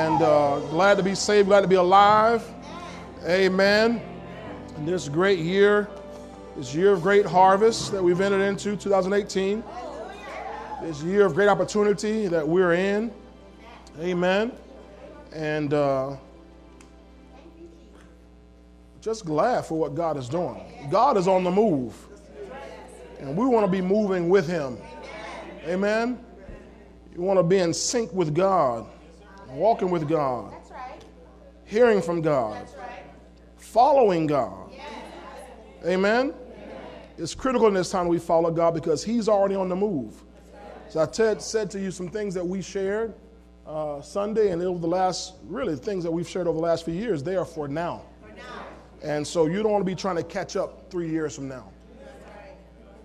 and uh, glad to be saved, glad to be alive. Amen. And this great year, this year of great harvest that we've entered into, 2018, this year of great opportunity that we're in. Amen. And uh, just glad for what God is doing. God is on the move, and we want to be moving with Him. Amen. You want to be in sync with God, walking with God, hearing from God, following God. Amen. It's critical in this time we follow God because He's already on the move. So I t- said to you some things that we shared uh, Sunday and over the last, really, things that we've shared over the last few years, they are for now. And so you don't want to be trying to catch up three years from now.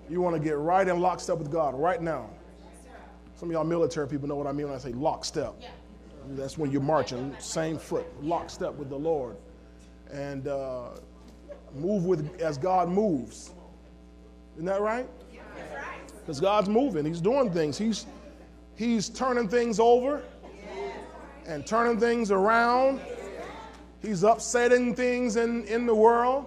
You want to get right in lockstep with God right now. Some of y'all military people know what I mean when I say lockstep. That's when you're marching, same foot, lockstep with the Lord. And uh, move with as God moves. Isn't that right? Because God's moving. He's doing things. He's He's turning things over and turning things around. He's upsetting things in, in the world.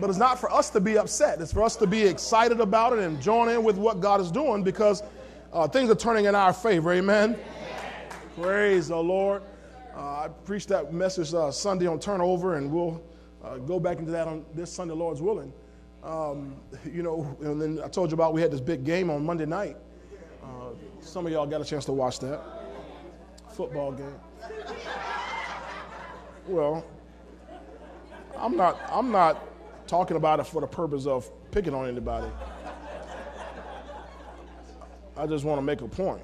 But it's not for us to be upset. It's for us to be excited about it and join in with what God is doing because uh, things are turning in our favor. Amen. Praise the Lord. Uh, I preached that message uh, Sunday on turnover, and we'll uh, go back into that on this Sunday, Lord's willing. Um, you know, and then I told you about we had this big game on Monday night. Uh, some of y'all got a chance to watch that football game. Well, I'm not. I'm not talking about it for the purpose of picking on anybody. I just want to make a point.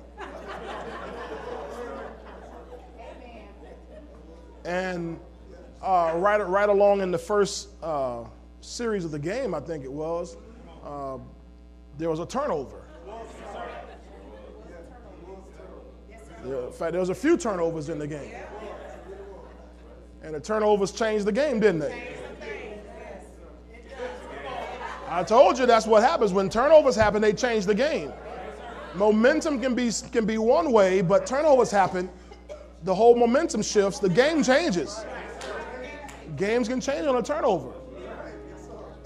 And uh, right, right along in the first uh, series of the game, I think it was, uh, there was a turnover. In fact, there was a few turnovers in the game. And the turnovers changed the game, didn't they? I told you that's what happens. When turnovers happen, they change the game. Momentum can be, can be one way, but turnovers happen, the whole momentum shifts, the game changes. Games can change on a turnover.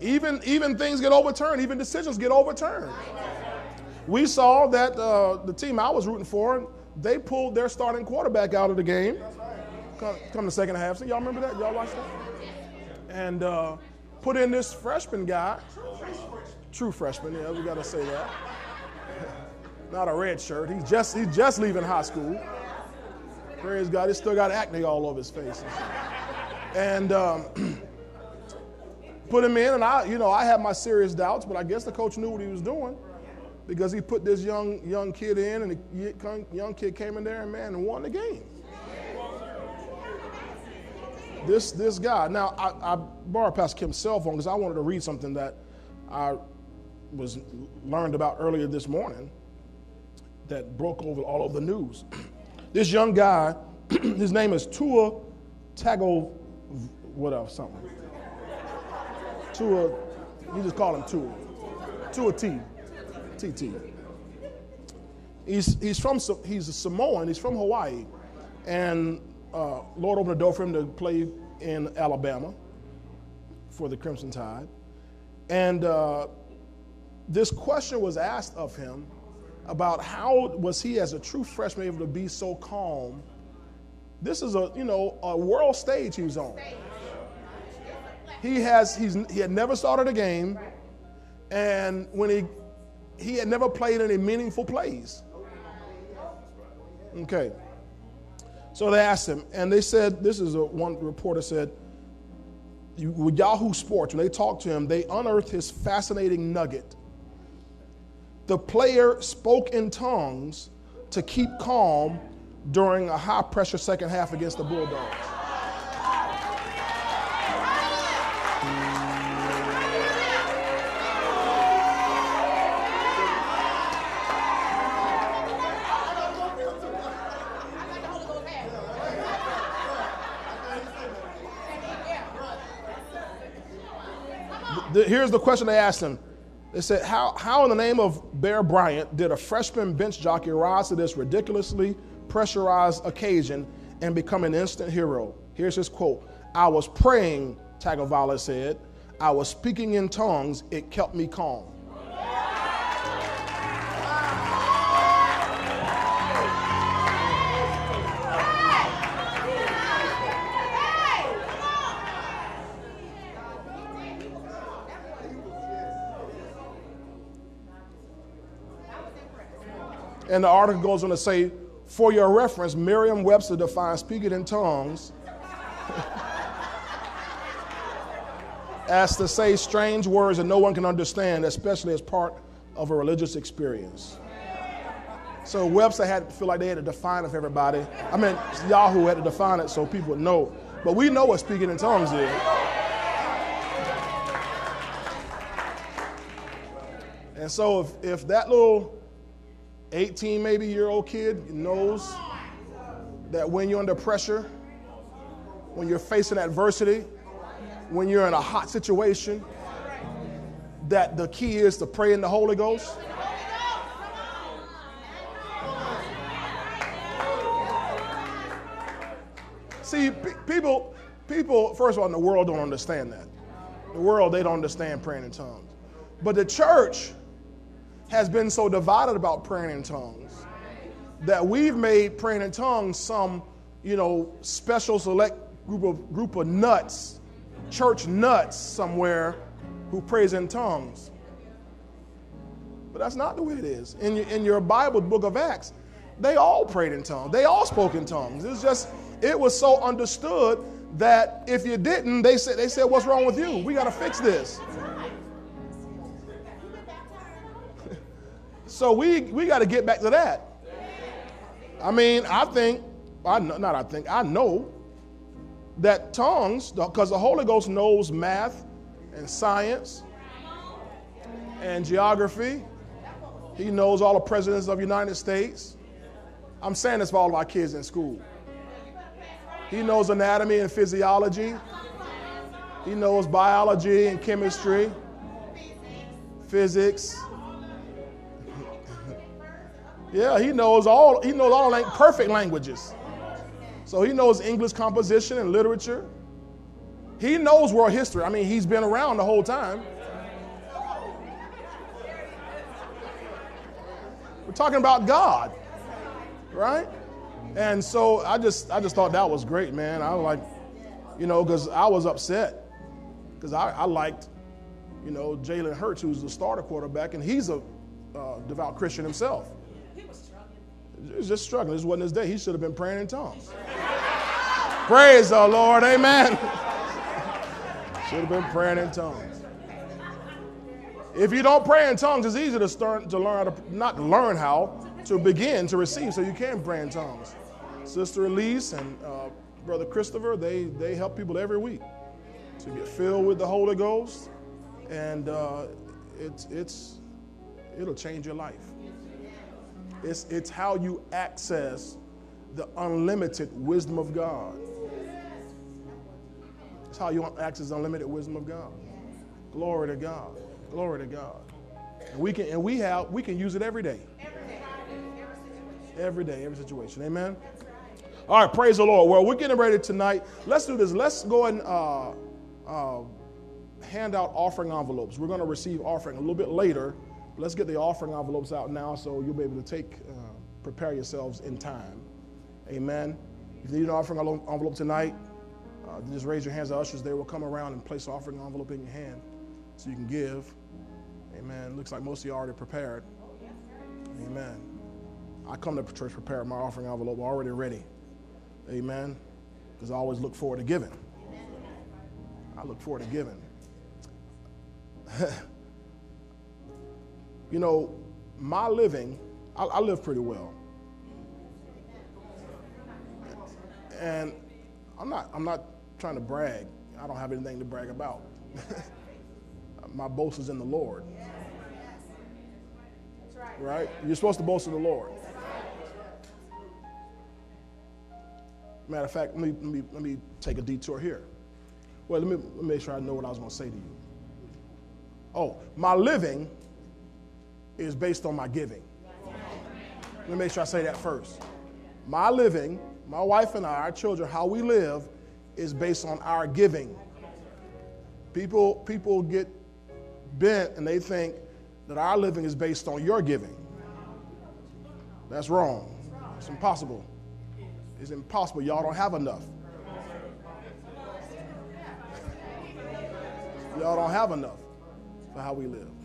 Even, even things get overturned, even decisions get overturned. We saw that uh, the team I was rooting for, they pulled their starting quarterback out of the game. Come, come the second half. So y'all remember that? Y'all watch that? And uh, put in this freshman guy. True freshman, yeah, we got to say that. Not a red shirt. He's just, he's just leaving high school. Praise God. He's still got acne all over his face. And um, put him in, and I, you know, I had my serious doubts, but I guess the coach knew what he was doing because he put this young young kid in, and the young kid came in there and man and won the game. This this guy. Now I, I borrowed Pastor Kim's cell phone because I wanted to read something that I was learned about earlier this morning that broke over all of the news. This young guy, his name is Tua Tago, whatever, something. Tua, you just call him Tua. Tua T. TT. He's, he's from, he's a Samoan, he's from Hawaii. And uh, Lord opened the door for him to play in Alabama for the Crimson Tide. And uh, this question was asked of him about how was he as a true freshman able to be so calm. This is a you know a world stage he's on. He has he's he had never started a game, and when he he had never played any meaningful plays. Okay. So they asked him, and they said, this is a one reporter said, with Yahoo Sports, when they talked to him, they unearthed his fascinating nugget the player spoke in tongues to keep calm during a high pressure second half against the Bulldogs. Here's the question they asked him they said, how, how in the name of Bear Bryant did a freshman bench jockey rise to this ridiculously pressurized occasion and become an instant hero. Here's his quote I was praying, Tagovailoa said. I was speaking in tongues. It kept me calm. And the article goes on to say, for your reference, Merriam Webster defines speaking in tongues as to say strange words that no one can understand, especially as part of a religious experience. So Webster had to feel like they had to define it for everybody. I mean, Yahoo had to define it so people would know. But we know what speaking in tongues is. And so if, if that little 18 maybe year old kid knows that when you're under pressure, when you're facing adversity, when you're in a hot situation, that the key is to pray in the Holy Ghost. See, people, people, first of all, in the world don't understand that. The world, they don't understand praying in tongues. But the church, has been so divided about praying in tongues that we've made praying in tongues some, you know, special select group of group of nuts, church nuts somewhere who prays in tongues. But that's not the way it is. In your, in your Bible, book of Acts, they all prayed in tongues. They all spoke in tongues. It's just, it was so understood that if you didn't, they said, they said, what's wrong with you? We got to fix this. So we, we got to get back to that. I mean, I think, I know, not I think, I know that tongues, because the Holy Ghost knows math and science and geography. He knows all the presidents of the United States. I'm saying this for all of our kids in school. He knows anatomy and physiology. He knows biology and chemistry, physics, yeah, he knows all, he knows all like perfect languages. So he knows English composition and literature. He knows world history. I mean, he's been around the whole time. We're talking about God, right? And so I just I just thought that was great, man. I like, you know, because I was upset because I, I, liked, you know, Jalen Hurts, who's the starter quarterback, and he's a uh, devout Christian himself. He was just struggling. This wasn't his day. He should have been praying in tongues. Praise the Lord. Amen. should have been praying in tongues. If you don't pray in tongues, it's easy to start to learn how to not learn how to begin to receive, so you can pray in tongues. Sister Elise and uh, Brother Christopher, they they help people every week to get filled with the Holy Ghost, and uh, it's it's it'll change your life. It's, it's how you access the unlimited wisdom of God. It's how you access unlimited wisdom of God. Glory to God. Glory to God. And we can and we have we can use it every day. Every day, every situation. Amen. All right, praise the Lord. Well, we're getting ready tonight. Let's do this. Let's go and uh, uh, hand out offering envelopes. We're going to receive offering a little bit later. Let's get the offering envelopes out now so you'll be able to take, uh, prepare yourselves in time. Amen. If you need an offering envelope tonight, uh, just raise your hands. The ushers they will come around and place the offering envelope in your hand so you can give. Amen. Looks like most of you are already prepared. Amen. I come to church prepared. My offering envelope already ready. Amen. Because I always look forward to giving. I look forward to giving. You know, my living, I, I live pretty well. And I'm not, I'm not trying to brag. I don't have anything to brag about. my boast is in the Lord. Right? You're supposed to boast in the Lord. Matter of fact, let me, let me, let me take a detour here. Well, let me, let me make sure I know what I was going to say to you. Oh, my living is based on my giving. Let me make sure I say that first. My living My wife and I, our children, how we live is based on our giving. People, people get bent and they think that our living is based on your giving. That's wrong. It's impossible. It's impossible. Y'all don't have enough. Y'all don't have enough for how we live.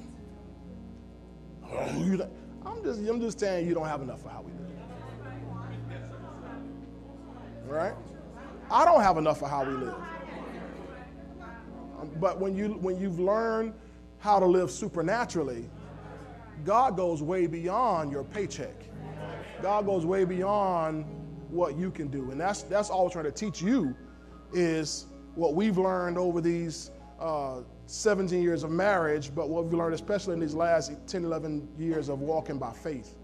I'm just, I'm just saying you don't have enough for how we live. Right? I don't have enough for how we live. But when you when you've learned how to live supernaturally, God goes way beyond your paycheck. God goes way beyond what you can do. And that's that's all we're trying to teach you is what we've learned over these uh, 17 years of marriage, but what we've learned, especially in these last 10, 11 years of walking by faith.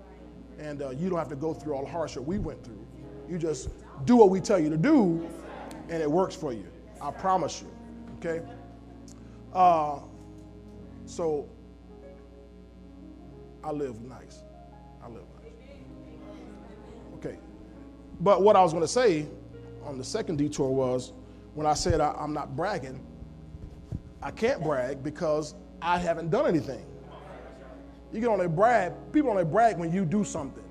And uh, you don't have to go through all the hardship we went through. You just do what we tell you to do, and it works for you. I promise you. Okay? Uh, so, I live nice. I live nice. Okay. But what I was going to say on the second detour was when I said I, I'm not bragging, I can't brag because I haven't done anything. You can only brag, people only brag when you do something.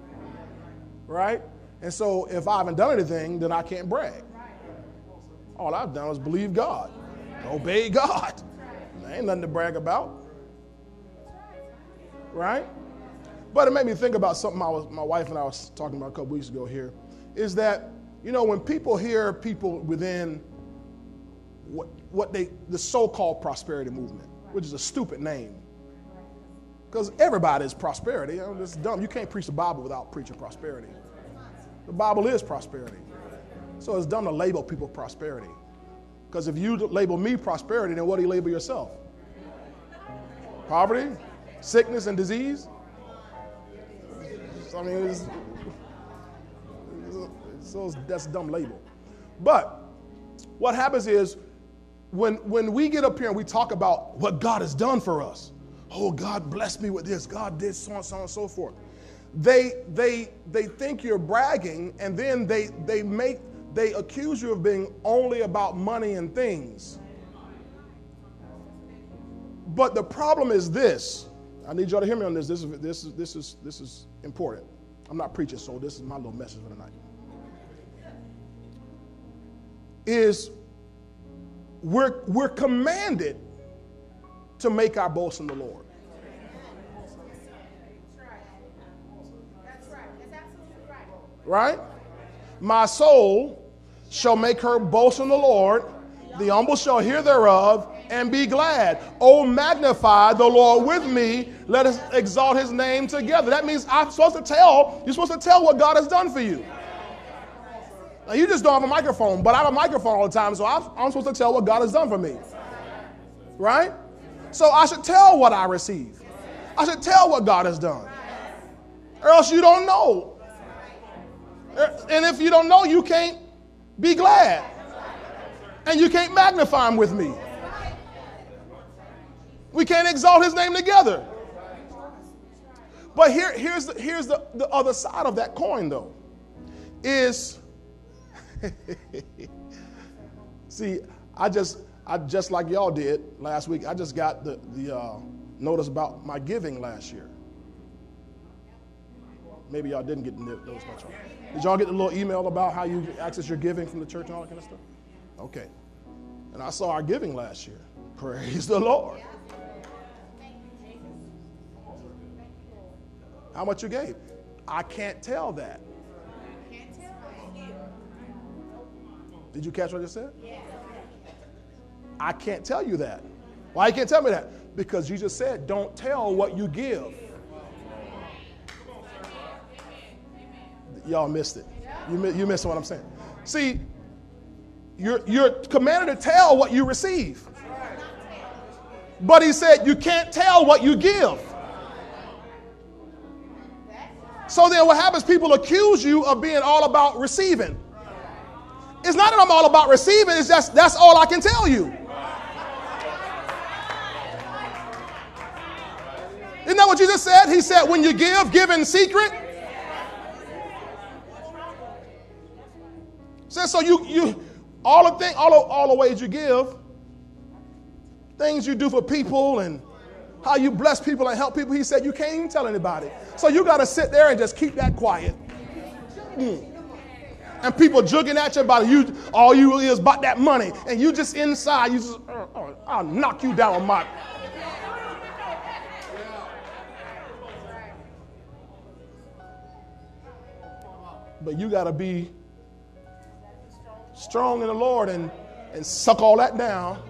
Right? And so if I haven't done anything, then I can't brag. All I've done is believe God, obey God. There ain't nothing to brag about. Right? But it made me think about something I was, my wife and I was talking about a couple weeks ago here. Is that, you know, when people hear people within what, what they, the so called prosperity movement, which is a stupid name. Because everybody is prosperity. Know, it's dumb. You can't preach the Bible without preaching prosperity. The Bible is prosperity. So it's dumb to label people prosperity. Because if you label me prosperity, then what do you label yourself? Poverty, sickness, and disease? I mean, it's, it's, that's dumb label. But what happens is when, when we get up here and we talk about what God has done for us, oh, God blessed me with this, God did so and so and so forth. They, they, they think you're bragging and then they, they make, they accuse you of being only about money and things. But the problem is this. I need y'all to hear me on this. This is, this is, this is, this is important. I'm not preaching, so this is my little message for tonight. Is we're, we're commanded to make our boast in the Lord. Right? My soul shall make her boast in the Lord. The humble shall hear thereof and be glad. Oh, magnify the Lord with me. Let us exalt his name together. That means I'm supposed to tell, you're supposed to tell what God has done for you. Now, you just don't have a microphone, but I have a microphone all the time, so I'm supposed to tell what God has done for me. Right? So I should tell what I receive. I should tell what God has done. Or else you don't know. And if you don't know, you can't be glad. And you can't magnify him with me. We can't exalt his name together. But here, here's, the, here's the, the other side of that coin, though, is See, I just, I just like y'all did last week. I just got the the uh, notice about my giving last year. Maybe y'all didn't get notice much. Did y'all get the little email about how you access your giving from the church and all that kind of stuff? Okay. And I saw our giving last year. Praise the Lord. How much you gave? I can't tell that. Did you catch what I just said? Yeah. I can't tell you that. Why you can't tell me that? Because just said, don't tell what you give. Y'all missed it. You, you missed what I'm saying. See, you're, you're commanded to tell what you receive. But he said, you can't tell what you give. So then what happens? People accuse you of being all about receiving. It's not that I'm all about receiving, it's just that's all I can tell you. Isn't that what Jesus said? He said, when you give, give in secret. Says so you you all the thing all the, all the ways you give, things you do for people and how you bless people and help people. He said you can't even tell anybody. So you got to sit there and just keep that quiet. Mm. And people jugging at you about you, all you is about that money, and you just inside, you just, uh, I'll knock you down my. But you got to be strong in the Lord and, and suck all that down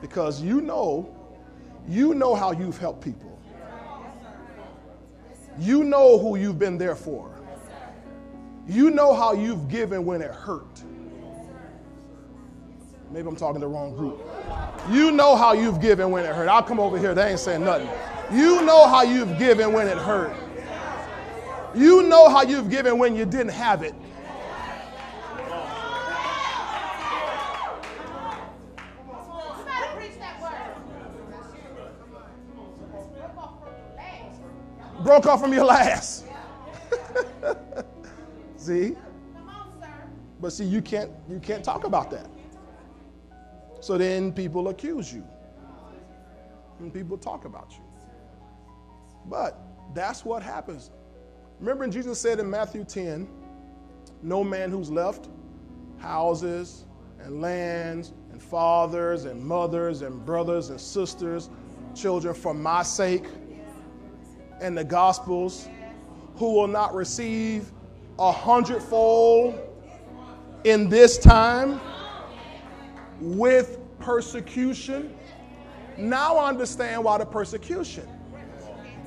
because you know, you know how you've helped people. You know who you've been there for. You know how you've given when it hurt. Maybe I'm talking to the wrong group. You know how you've given when it hurt. I'll come over here, they ain't saying nothing. You know how you've given when it hurt. You know how you've given when you didn't have it. Broke off from your last. See? But see, you can't you can't talk about that. So then people accuse you. And people talk about you. But that's what happens. Remember, Jesus said in Matthew 10 no man who's left houses and lands and fathers and mothers and brothers and sisters, children for my sake and the gospels, who will not receive a hundredfold in this time with persecution. Now I understand why the persecution.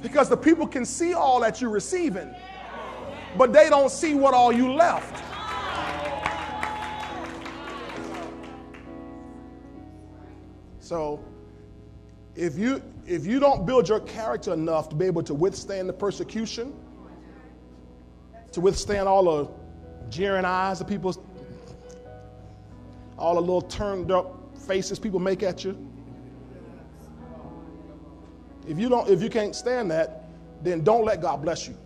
Because the people can see all that you're receiving, but they don't see what all you left. So if you if you don't build your character enough to be able to withstand the persecution, to withstand all the jeering eyes of people, all the little turned up faces people make at you, if you don't, if you can't stand that, then don't let God bless you.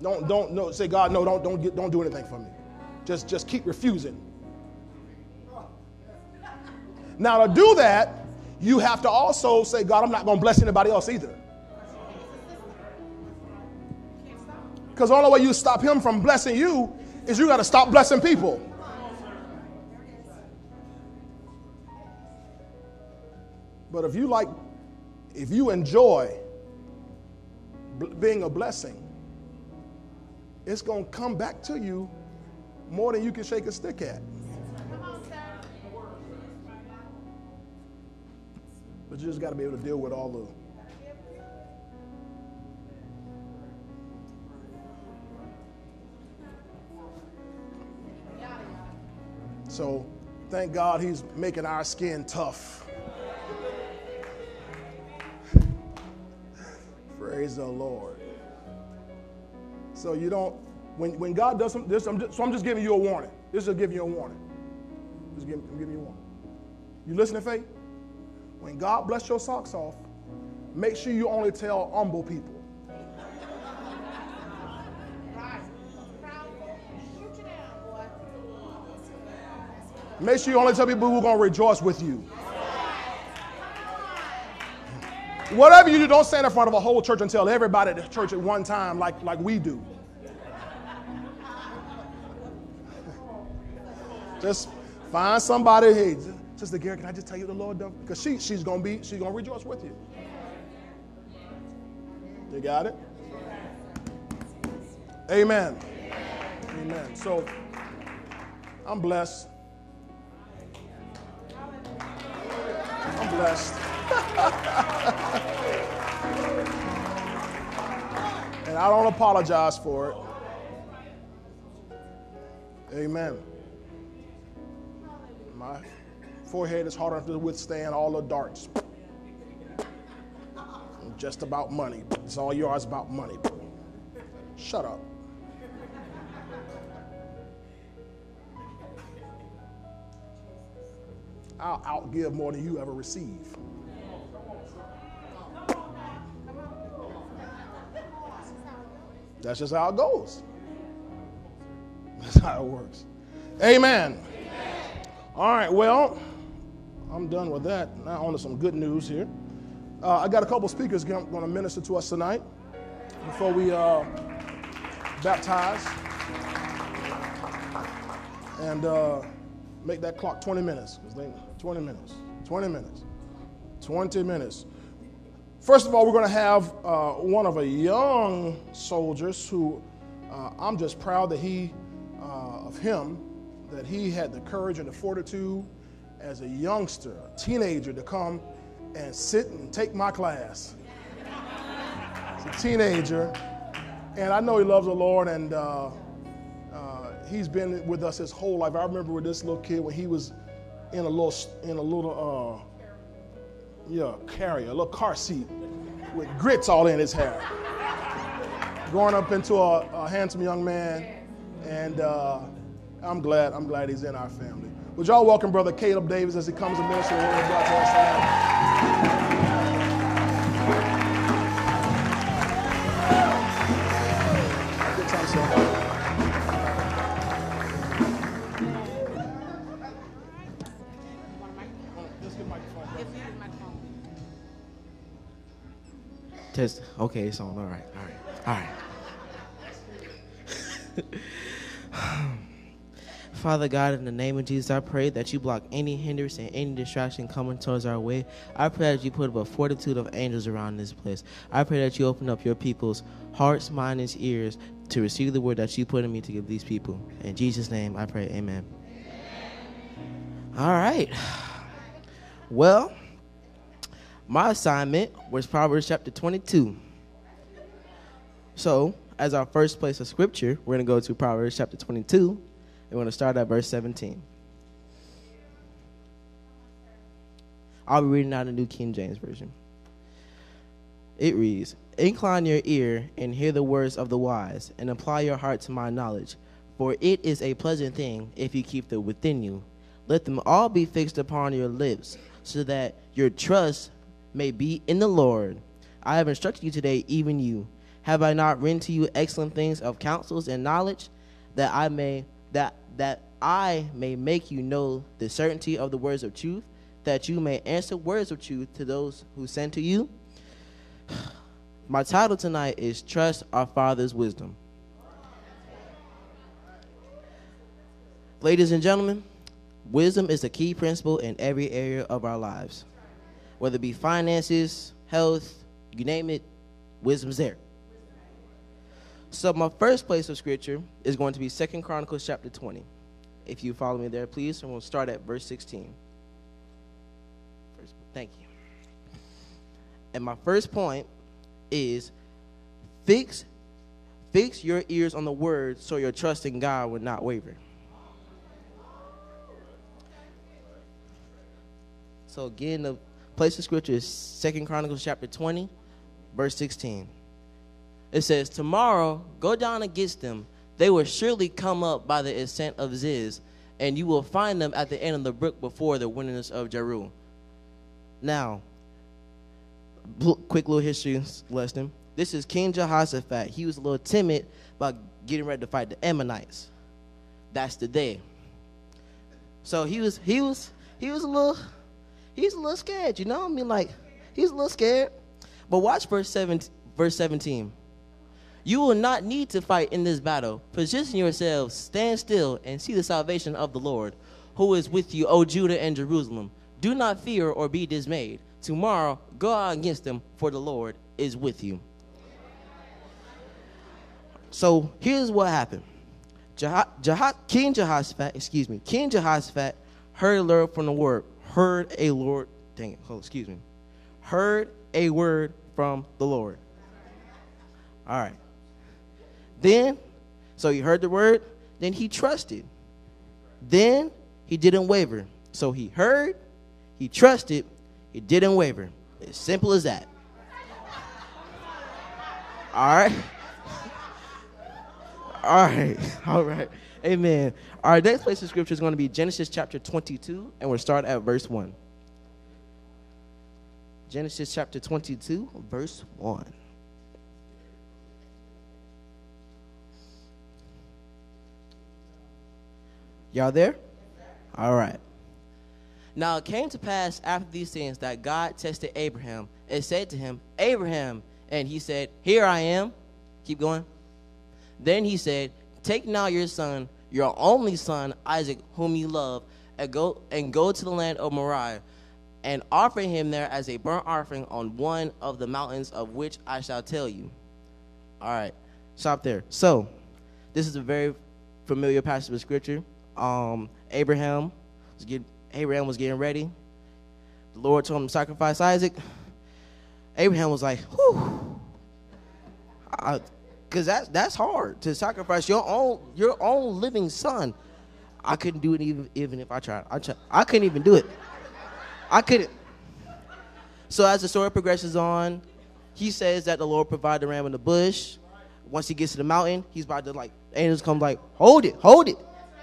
Don't don't no say God no don't don't get, don't do anything for me. Just just keep refusing. Now to do that, you have to also say God I'm not going to bless anybody else either. Because the only way you stop him from blessing you is you got to stop blessing people. But if you like, if you enjoy being a blessing, it's going to come back to you more than you can shake a stick at. But you just got to be able to deal with all the So thank God he's making our skin tough. Praise the Lord. So you don't, when, when God does something, this, I'm just, so I'm just giving you a warning. This is giving you a warning. Just give, I'm giving you a warning. You listen to faith? When God bless your socks off, make sure you only tell humble people. Make sure you only tell people who are going to rejoice with you. Whatever you do, don't stand in front of a whole church and tell everybody at the church at one time like, like we do. just find somebody, Sister Gary, can I just tell you the Lord done? Because she, she's gonna be, she's gonna rejoice with you. You got it? Amen. Amen. So I'm blessed. I'm blessed. and I don't apologize for it. Amen. My forehead is hard enough to withstand all the darts. Just about money. It's all yours about money. Shut up. I'll outgive more than you ever receive. That's just how it goes. That's how it works. Amen. Amen. All right, well. I'm done with that. Now, on to some good news here. Uh, I got a couple speakers going to minister to us tonight before we uh, baptize and uh, make that clock 20 minutes. They, 20 minutes. 20 minutes. 20 minutes. First of all, we're going to have uh, one of our young soldiers who uh, I'm just proud that he, uh, of him, that he had the courage and the fortitude as a youngster, a teenager, to come and sit and take my class. He's a teenager, and I know he loves the Lord, and uh, uh, he's been with us his whole life. I remember with this little kid when he was in a little in a little uh, yeah carrier, a little car seat with grits all in his hair, growing up into a, a handsome young man, and uh, I'm glad I'm glad he's in our family. Would y'all welcome Brother Caleb Davis as he comes and ministers the word of God to us tonight? Test. Okay, it's on. All right. All right. All right. Father God, in the name of Jesus, I pray that you block any hindrance and any distraction coming towards our way. I pray that you put up a fortitude of angels around this place. I pray that you open up your people's hearts, minds, and ears to receive the word that you put in me to give these people. In Jesus' name, I pray. Amen. All right. Well, my assignment was Proverbs chapter 22. So, as our first place of scripture, we're going to go to Proverbs chapter 22 we're going to start at verse 17. I'll be reading out the New King James Version. It reads Incline your ear and hear the words of the wise, and apply your heart to my knowledge. For it is a pleasant thing if you keep them within you. Let them all be fixed upon your lips, so that your trust may be in the Lord. I have instructed you today, even you. Have I not written to you excellent things of counsels and knowledge, that I may that that I may make you know the certainty of the words of truth, that you may answer words of truth to those who send to you. My title tonight is Trust Our Father's Wisdom. Ladies and gentlemen, wisdom is a key principle in every area of our lives. Whether it be finances, health, you name it, wisdom's there. So my first place of scripture is going to be Second Chronicles chapter 20. If you follow me there, please, and we'll start at verse 16. First, thank you. And my first point is fix fix your ears on the word so your trust in God will not waver. So again, the place of scripture is Second Chronicles chapter 20, verse 16. It says, Tomorrow go down against them. They will surely come up by the ascent of Ziz, and you will find them at the end of the brook before the wilderness of Jeru. Now, quick little history lesson. This is King Jehoshaphat. He was a little timid about getting ready to fight the Ammonites. That's the day. So he was he was he was a little he's a little scared, you know? I mean like he's a little scared. But watch verse 7 verse 17. You will not need to fight in this battle. Position yourselves, stand still, and see the salvation of the Lord, who is with you, O Judah and Jerusalem. Do not fear or be dismayed. Tomorrow, go out against them, for the Lord is with you. So here's what happened. Jah- King Jehoshaphat, excuse me, King Jehoshaphat heard a word from the word, heard a Lord, dang it, oh, excuse me, heard a word from the Lord. All right. Then, so he heard the word, then he trusted. Then he didn't waver. So he heard, he trusted, he didn't waver. As simple as that. All right. All right. All right. Amen. Our next place of scripture is going to be Genesis chapter 22, and we'll start at verse 1. Genesis chapter 22, verse 1. Y'all there? All right. Now it came to pass after these things that God tested Abraham and said to him, Abraham. And he said, Here I am. Keep going. Then he said, Take now your son, your only son, Isaac, whom you love, and go and go to the land of Moriah, and offer him there as a burnt offering on one of the mountains of which I shall tell you. All right, stop there. So, this is a very familiar passage of scripture. Um, Abraham was getting Abraham was getting ready. The Lord told him to sacrifice Isaac. Abraham was like, "Whew," because that's that's hard to sacrifice your own your own living son. I couldn't do it even even if I tried. I tried. I couldn't even do it. I couldn't. So as the story progresses on, he says that the Lord provided the ram in the bush. Once he gets to the mountain, he's about to like angels come like, hold it, hold it,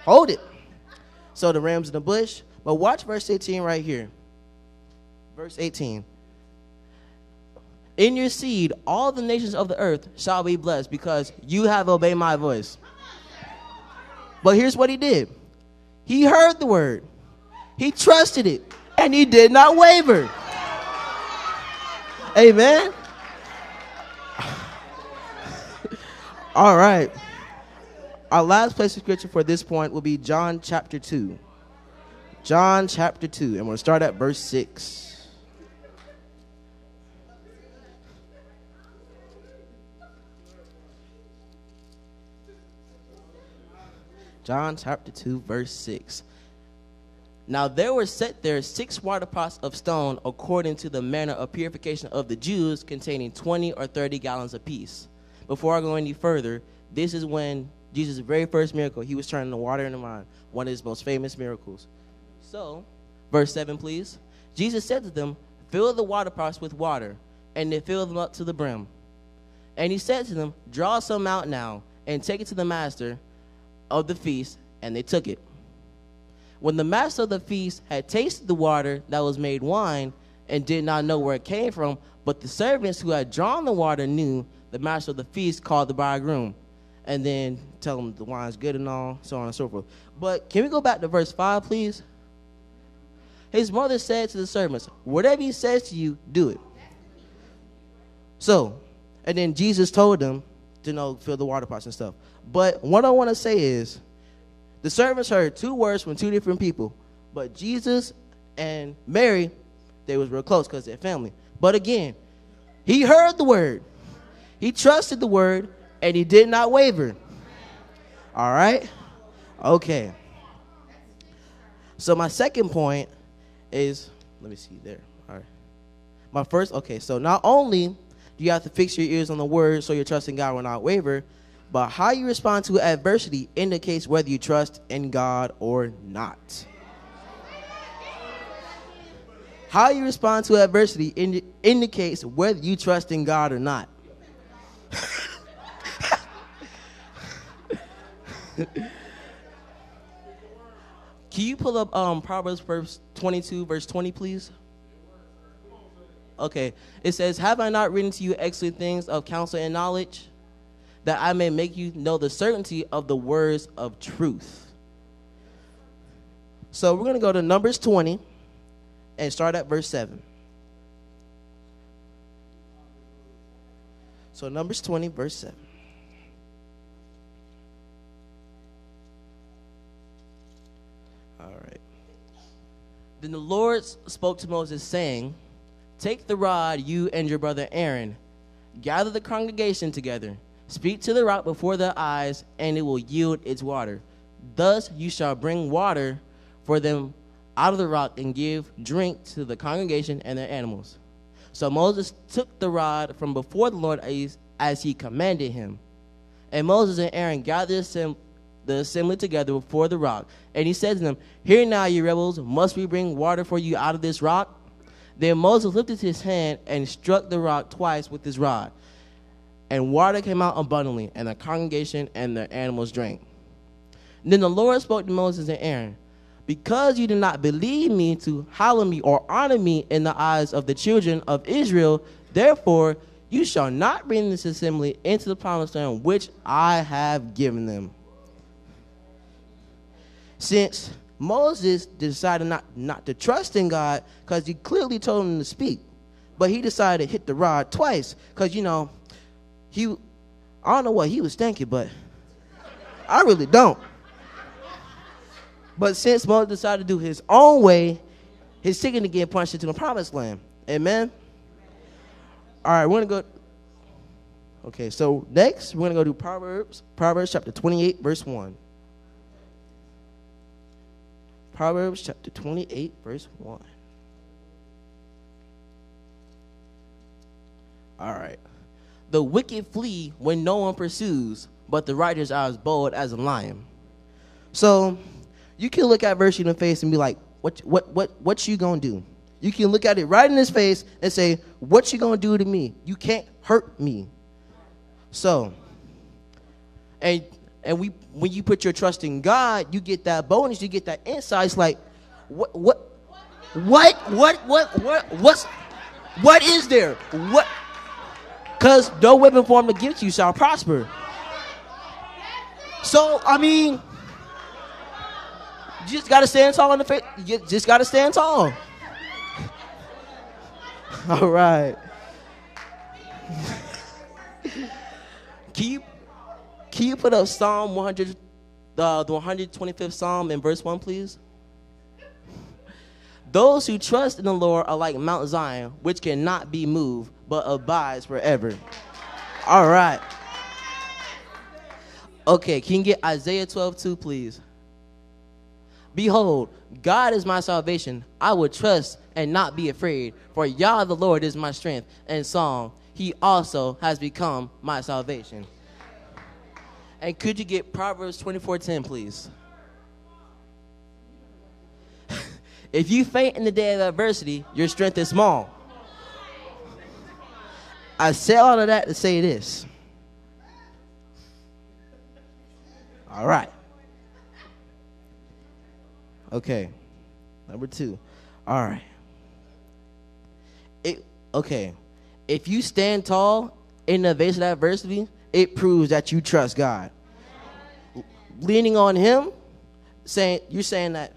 hold it. So the ram's in the bush. But watch verse 18 right here. Verse 18. In your seed, all the nations of the earth shall be blessed because you have obeyed my voice. But here's what he did he heard the word, he trusted it, and he did not waver. Amen. All right. Our last place of scripture for this point will be John chapter 2. John chapter 2, and we're going to start at verse 6. John chapter 2, verse 6. Now there were set there six water pots of stone according to the manner of purification of the Jews, containing 20 or 30 gallons apiece. Before I go any further, this is when Jesus' very first miracle, he was turning the water into wine, one of his most famous miracles. So, verse 7, please. Jesus said to them, Fill the water pots with water, and they filled them up to the brim. And he said to them, Draw some out now, and take it to the master of the feast, and they took it. When the master of the feast had tasted the water that was made wine, and did not know where it came from, but the servants who had drawn the water knew, the master of the feast called the bridegroom, and then tell them the wine's good and all, so on and so forth. But can we go back to verse 5, please? His mother said to the servants, Whatever he says to you, do it. So, and then Jesus told them to know, fill the water pots and stuff. But what I want to say is the servants heard two words from two different people. But Jesus and Mary, they was real close because they're family. But again, he heard the word. He trusted the word and he did not waver. All right? Okay. So my second point is let me see there. All right. My first okay, so not only do you have to fix your ears on the word so your trust in God will not waver, but how you respond to adversity indicates whether you trust in God or not. How you respond to adversity indi- indicates whether you trust in God or not. Can you pull up um, Proverbs verse 22, verse 20, please? Okay. It says, Have I not written to you excellent things of counsel and knowledge? that I may make you know the certainty of the words of truth. So we're going to go to Numbers 20 and start at verse 7. So Numbers 20, verse 7. Then the Lord spoke to Moses, saying, Take the rod, you and your brother Aaron, gather the congregation together Speak to the rock before their eyes, and it will yield its water. Thus you shall bring water for them out of the rock and give drink to the congregation and their animals. So Moses took the rod from before the Lord as, he commanded him. And Moses and Aaron gathered the assembly together before the rock. And he said to them, Hear now, you rebels, must we bring water for you out of this rock? Then Moses lifted his hand and struck the rock twice with his rod and water came out abundantly, and the congregation and the animals drank. Then the Lord spoke to Moses and Aaron, Because you did not believe me to hallow me or honor me in the eyes of the children of Israel, therefore you shall not bring this assembly into the promised land which I have given them. Since Moses decided not, not to trust in God because he clearly told him to speak, but he decided to hit the rod twice because, you know, he, I don't know what he was thinking, but I really don't. But since Moses decided to do his own way, his ticket to get punched into the promised land. Amen. All right, we're gonna go. Okay, so next we're gonna go to Proverbs, Proverbs chapter 28, verse 1. Proverbs chapter 28, verse 1. All right. The wicked flee when no one pursues, but the righteous are as bold as a lion. So you can look at Virtue in the face and be like, what, what, what, what you gonna do? You can look at it right in his face and say, what you gonna do to me? You can't hurt me. So, and and we when you put your trust in God, you get that bonus, you get that insight. It's like, what what what what what what what's what is there? What because no weapon formed against you shall prosper. So I mean, you just gotta stand tall in the face. You just gotta stand tall. All right. you can you put up Psalm 100, uh, the 125th Psalm in verse 1, please? Those who trust in the Lord are like Mount Zion, which cannot be moved, but abides forever. All right. Okay, can you get Isaiah 12, 2, please? Behold, God is my salvation. I will trust and not be afraid, for Yah the Lord is my strength and song. He also has become my salvation. And could you get Proverbs 24:10, please? if you faint in the day of adversity, your strength is small. I say all of that to say this. All right. Okay. Number two. All right. It okay. If you stand tall in the face of adversity, it proves that you trust God. Leaning on Him, saying you're saying that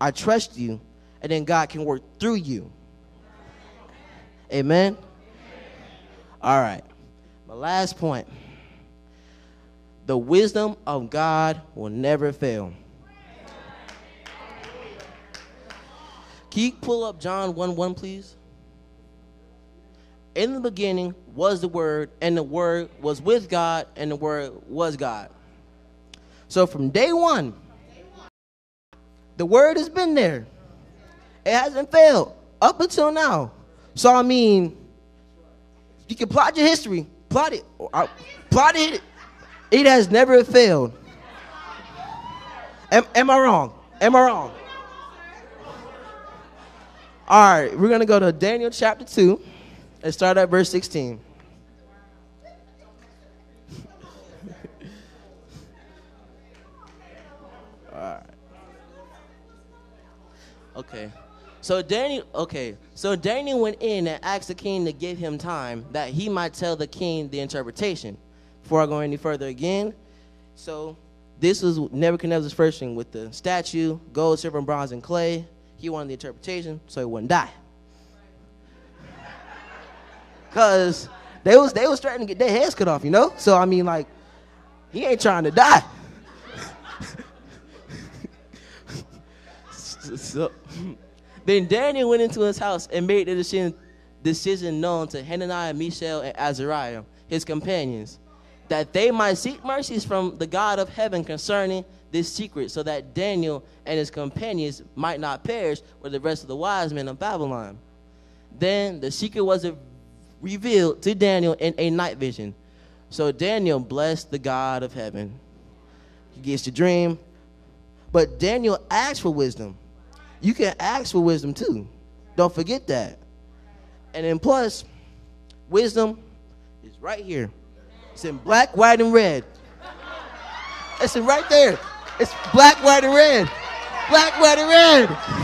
I trust you, and then God can work through you. Amen. All right. My last point. The wisdom of God will never fail. Can you pull up John 1 1, please? In the beginning was the Word, and the Word was with God, and the Word was God. So from day one, the Word has been there. It hasn't failed up until now. So, I mean, you can plot your history, plot it, uh, plot it. It has never failed. Am, am I wrong? Am I wrong? All right, we're going to go to Daniel chapter 2 and start at verse 16. All right. Okay. So Daniel, okay. So Daniel went in and asked the king to give him time that he might tell the king the interpretation. Before I go any further again, so this was Nebuchadnezzar's first thing with the statue, gold, silver, bronze, and clay. He wanted the interpretation so he wouldn't die. Cause they was they was threatening to get their heads cut off, you know. So I mean, like, he ain't trying to die. so, then Daniel went into his house and made the decision, decision known to Hananiah, Mishael, and Azariah, his companions, that they might seek mercies from the God of heaven concerning this secret, so that Daniel and his companions might not perish with the rest of the wise men of Babylon. Then the secret was revealed to Daniel in a night vision. So Daniel blessed the God of heaven. He gets the dream. But Daniel asked for wisdom. You can ask for wisdom too. Don't forget that. And then plus, wisdom is right here. It's in black, white, and red. It's in right there. It's black, white, and red. Black, white, and red.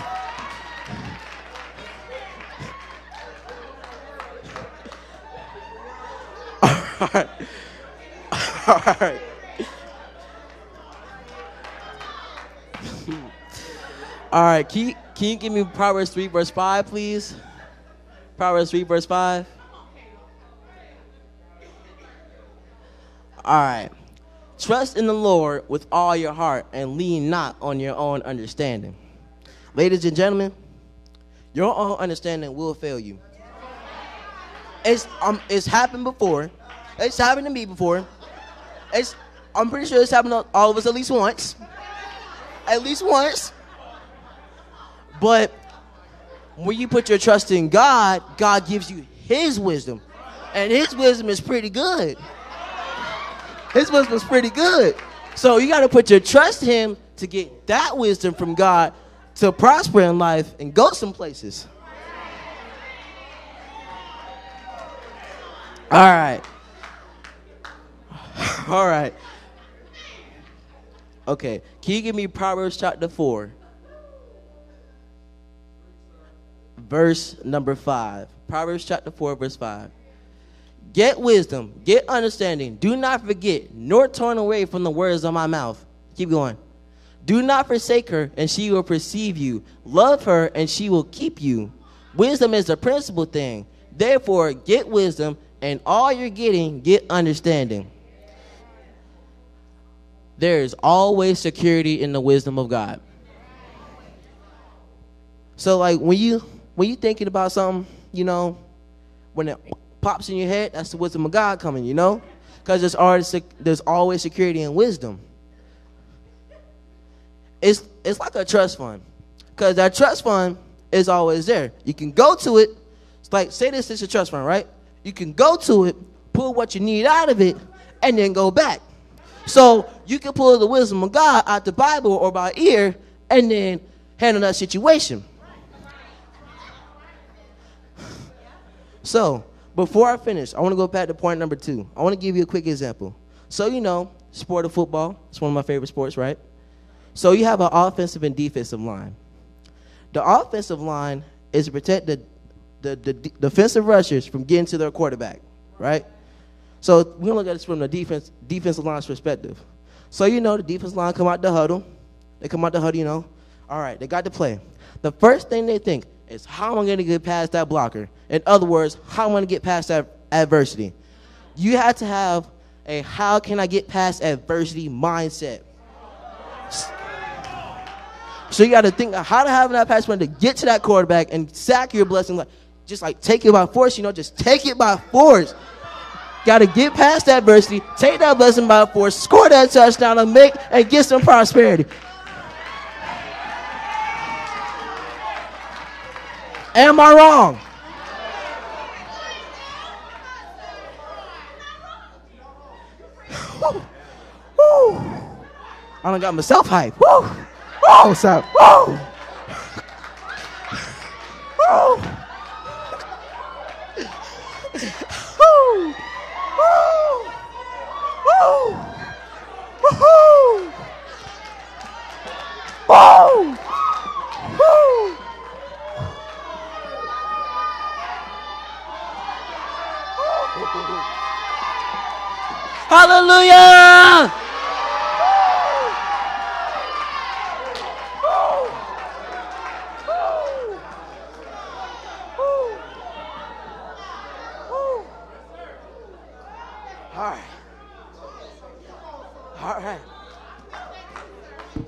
All right. All right, can you, can you give me Proverbs 3, verse 5, please? Proverbs 3, verse 5. All right. Trust in the Lord with all your heart and lean not on your own understanding. Ladies and gentlemen, your own understanding will fail you. It's, um, it's happened before. It's happened to me before. It's, I'm pretty sure it's happened to all of us at least once. At least once. But when you put your trust in God, God gives you His wisdom. And His wisdom is pretty good. His wisdom is pretty good. So you got to put your trust in Him to get that wisdom from God to prosper in life and go some places. All right. All right. Okay. Can you give me Proverbs chapter 4? Verse number 5. Proverbs chapter 4, verse 5. Get wisdom, get understanding. Do not forget, nor turn away from the words of my mouth. Keep going. Do not forsake her, and she will perceive you. Love her, and she will keep you. Wisdom is the principal thing. Therefore, get wisdom, and all you're getting, get understanding. There is always security in the wisdom of God. So, like when you when you thinking about something, you know, when it pops in your head, that's the wisdom of God coming, you know, because there's always there's always security and wisdom. It's it's like a trust fund, because that trust fund is always there. You can go to it. It's like say this is a trust fund, right? You can go to it, pull what you need out of it, and then go back. So you can pull the wisdom of God out the Bible or by ear, and then handle that situation. So, before I finish, I want to go back to point number two. I want to give you a quick example. So, you know, sport of football, it's one of my favorite sports, right? So, you have an offensive and defensive line. The offensive line is to protect the, the, the defensive rushers from getting to their quarterback, right? So, we're to look at this from the defense, defensive line's perspective. So, you know, the defensive line come out the huddle. They come out the huddle, you know. All right, they got to play. The first thing they think, is how am I to get past that blocker? In other words, how am I to get past that adversity? You have to have a how can I get past adversity mindset. So you got to think how to have that pass run to get to that quarterback and sack your blessing, like just like take it by force. You know, just take it by force. Got to get past adversity, take that blessing by force, score that touchdown, and make and get some prosperity. Am I wrong? Woo. I don't got myself hype. Woo. Oh, so. Woo. Woo. Woo. Hallelujah! All right. All right.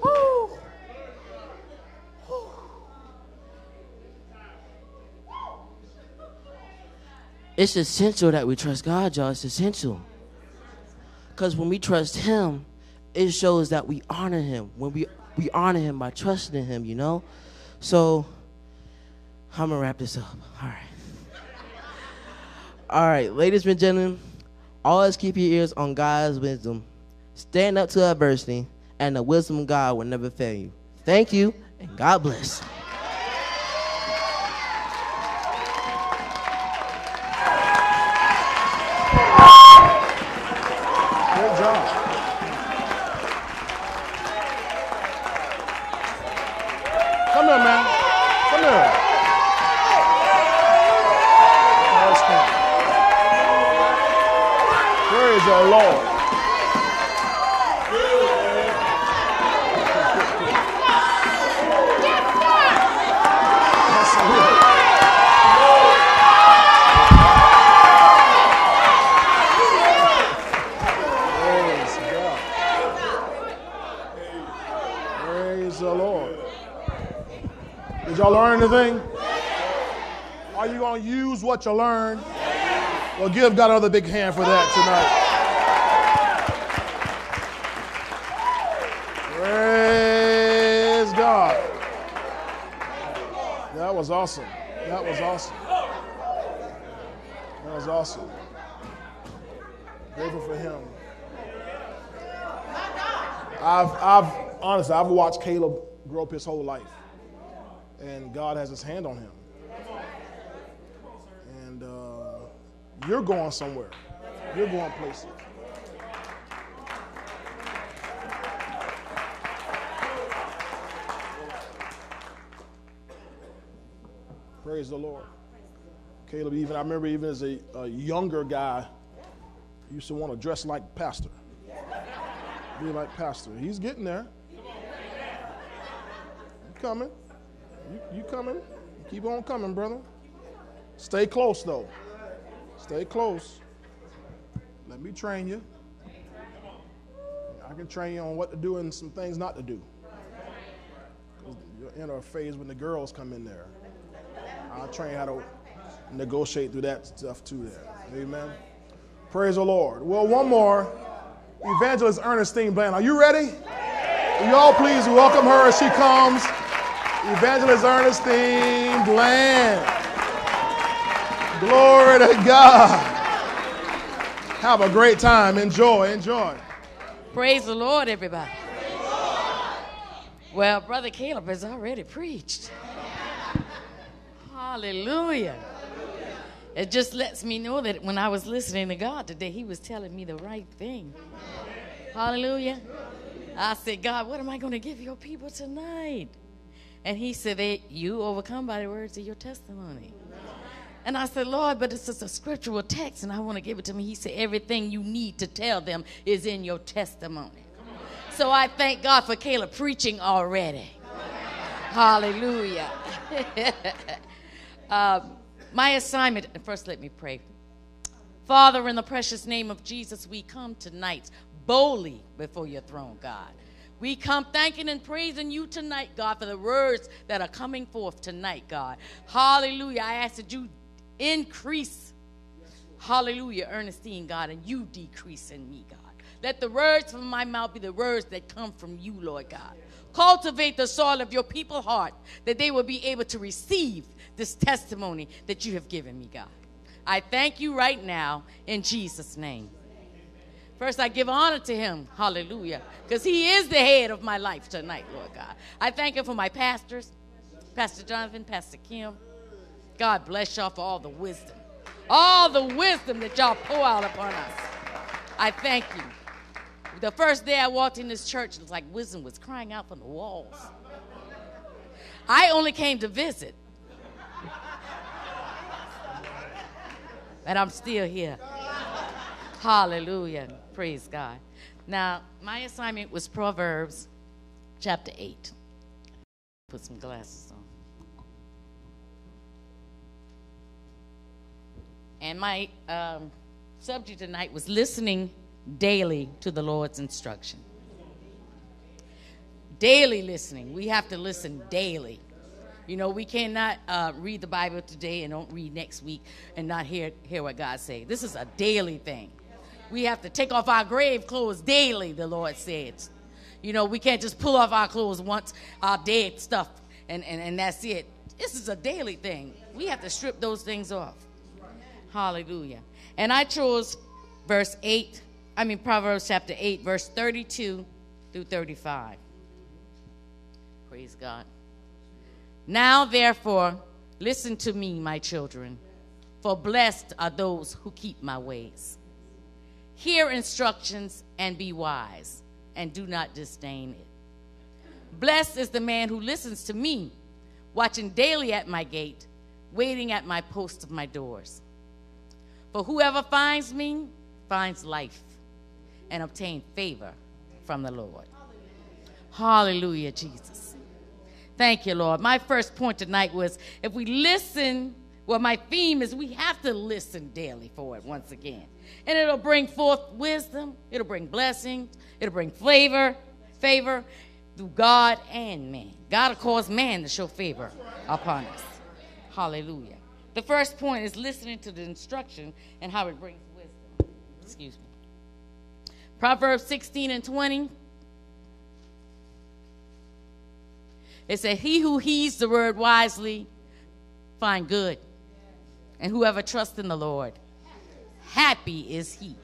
Woo. It's essential that we trust God, y'all. It's essential. Because when we trust Him, it shows that we honor Him. When we, we honor Him by trusting in Him, you know? So, I'm going to wrap this up. All right. All right, ladies and gentlemen, always keep your ears on God's wisdom. Stand up to adversity, and the wisdom of God will never fail you. Thank you, and God bless. Great job. Come here, man. Come here. Let's come. Praise the Lord. Did y'all learn anything? Are you going to what? Well, give God another big hand for that tonight. Praise God. That was awesome. That was awesome. That was awesome. Grateful for him. I've, I've honestly, I've watched Caleb grow up his whole life, and God has His hand on him. And uh, you're going somewhere. You're going places. Praise the Lord. Caleb, even I remember, even as a, a younger guy, used to want to dress like pastor, be like pastor. He's getting there. You coming? You, you coming? Keep on coming, brother. Stay close though. Stay close. Let me train you. I can train you on what to do and some things not to do. You're in a phase when the girls come in there. I'll train how to negotiate through that stuff too there. Amen. Praise the Lord. Well, one more. Evangelist Ernestine Bland. Are you ready? You all please welcome her as she comes? Evangelist Ernestine Bland. Glory to God. Have a great time. Enjoy, enjoy. Praise the Lord, everybody. Well, Brother Caleb has already preached. Hallelujah. It just lets me know that when I was listening to God today, He was telling me the right thing. Hallelujah. I said, God, what am I going to give your people tonight? And He said, that You overcome by the words of your testimony. And I said, Lord, but it's just a scriptural text and I want to give it to me. He said, Everything you need to tell them is in your testimony. So I thank God for Caleb preaching already. Hallelujah. um, my assignment, first let me pray. Father, in the precious name of Jesus, we come tonight boldly before your throne, God. We come thanking and praising you tonight, God, for the words that are coming forth tonight, God. Hallelujah. I ask that you increase, hallelujah, Ernestine, God, and you decrease in me, God. Let the words from my mouth be the words that come from you, Lord God. Cultivate the soil of your people's heart that they will be able to receive this testimony that you have given me, God. I thank you right now in Jesus' name. First, I give honor to him. Hallelujah. Because he is the head of my life tonight, Lord God. I thank him for my pastors, Pastor Jonathan, Pastor Kim. God bless y'all for all the wisdom. All the wisdom that y'all pour out upon us. I thank you. The first day I walked in this church, it was like wisdom was crying out from the walls. I only came to visit. And I'm still here. Hallelujah. Praise God. Now, my assignment was Proverbs chapter 8. Put some glasses on. And my um, subject tonight was listening daily to the Lord's instruction. Daily listening. We have to listen daily. You know, we cannot uh, read the Bible today and don't read next week and not hear, hear what God says. This is a daily thing. We have to take off our grave clothes daily, the Lord says. You know, we can't just pull off our clothes once, our dead stuff, and, and, and that's it. This is a daily thing. We have to strip those things off. Hallelujah. And I chose verse 8, I mean, Proverbs chapter 8, verse 32 through 35. Praise God. Now, therefore, listen to me, my children, for blessed are those who keep my ways. Hear instructions and be wise, and do not disdain it. Blessed is the man who listens to me, watching daily at my gate, waiting at my post of my doors. For whoever finds me finds life and obtain favor from the Lord. Hallelujah, Jesus. Thank you, Lord. My first point tonight was if we listen, well, my theme is we have to listen daily for it once again. And it'll bring forth wisdom, it'll bring blessings, it'll bring flavor, favor. through God and man. God will cause man to show favor upon us. Hallelujah. The first point is listening to the instruction and how it brings wisdom. Excuse me. Proverbs 16 and 20. It said, He who heeds the word wisely find good. And whoever trusts in the Lord, happy is he.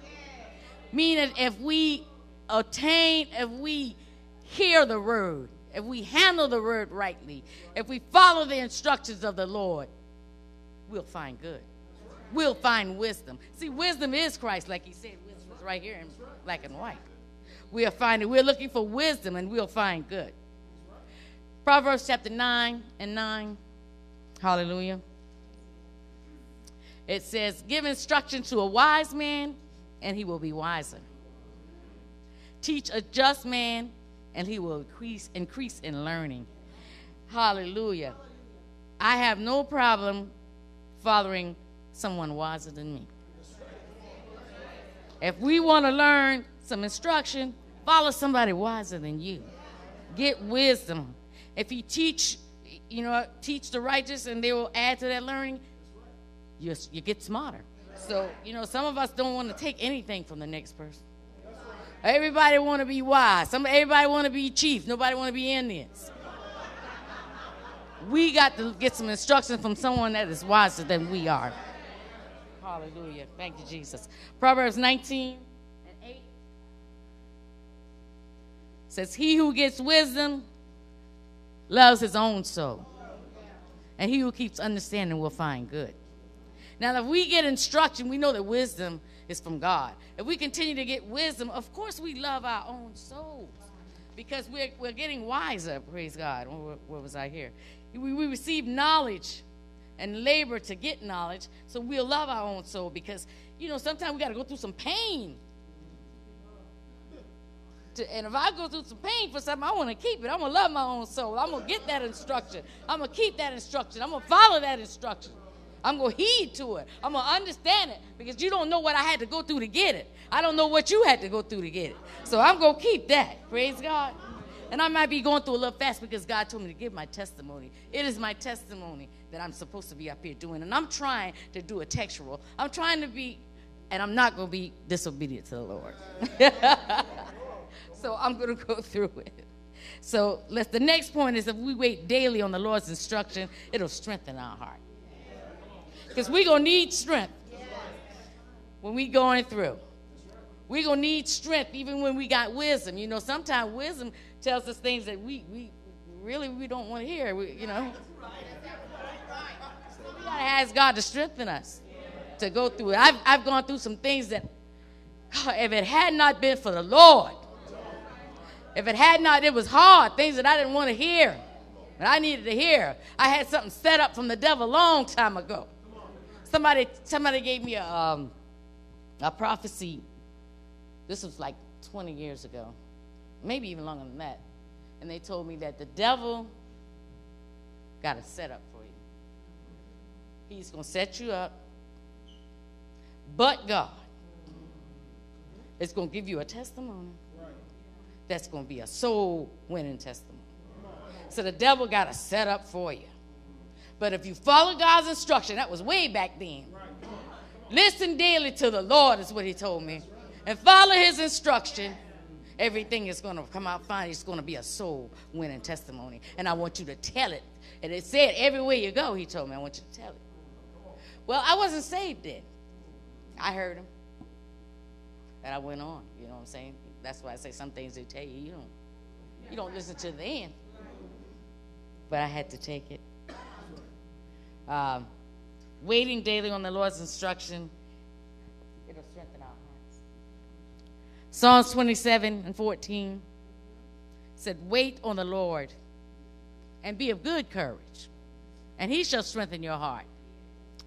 Meaning, if we attain, if we hear the word, if we handle the word rightly, if we follow the instructions of the Lord, we'll find good. We'll find wisdom. See, wisdom is Christ, like he said. Wisdom is right here in black and white. We'll find it. We're looking for wisdom, and we'll find good. Proverbs chapter 9 and 9. Hallelujah. It says, Give instruction to a wise man, and he will be wiser. Teach a just man, and he will increase, increase in learning. Hallelujah. I have no problem following someone wiser than me. If we want to learn some instruction, follow somebody wiser than you. Get wisdom. If you teach, you know, teach the righteous and they will add to that learning, you, you get smarter. So, you know, some of us don't want to take anything from the next person. Everybody want to be wise. Some, everybody want to be chief. Nobody want to be Indians. We got to get some instruction from someone that is wiser than we are. Hallelujah. Thank you, Jesus. Proverbs 19 and 8 says, He who gets wisdom loves his own soul, and he who keeps understanding will find good. Now, if we get instruction, we know that wisdom is from God. If we continue to get wisdom, of course we love our own souls because we're, we're getting wiser, praise God. Where, where was I here? We, we receive knowledge and labor to get knowledge, so we'll love our own soul because, you know, sometimes we got to go through some pain. To, and if I go through some pain for something, I want to keep it. I'm going to love my own soul. I'm going to get that instruction. I'm going to keep that instruction. I'm going to follow that instruction. I'm going to heed to it. I'm going to understand it because you don't know what I had to go through to get it. I don't know what you had to go through to get it. So I'm going to keep that. Praise God. And I might be going through a little fast because God told me to give my testimony. It is my testimony that I'm supposed to be up here doing. And I'm trying to do a textual. I'm trying to be, and I'm not going to be disobedient to the Lord. so I'm going to go through it. So let's, the next point is if we wait daily on the Lord's instruction, it'll strengthen our heart. Because we're going to need strength when we going through. We're going to need strength even when we got wisdom. You know, sometimes wisdom tells us things that we, we really we don't want to hear, we, you know. So we got to ask God to strengthen us to go through it. I've, I've gone through some things that, if it had not been for the Lord, if it had not, it was hard, things that I didn't want to hear, but I needed to hear. I had something set up from the devil a long time ago. Somebody, somebody gave me a, um, a prophecy. This was like 20 years ago, maybe even longer than that. And they told me that the devil got a setup for you. He's going to set you up, but God is going to give you a testimony that's going to be a soul winning testimony. So the devil got a setup for you. But if you follow God's instruction, that was way back then. Listen daily to the Lord, is what he told me. And follow his instruction. Everything is going to come out fine. It's going to be a soul winning testimony. And I want you to tell it. And it said, everywhere you go, he told me, I want you to tell it. Well, I wasn't saved then. I heard him. And I went on. You know what I'm saying? That's why I say some things they tell you, you don't, you don't listen to the end. But I had to take it. Um, waiting daily on the Lord's instruction, it'll strengthen our hearts. Psalms 27 and 14 said, Wait on the Lord and be of good courage, and he shall strengthen your heart.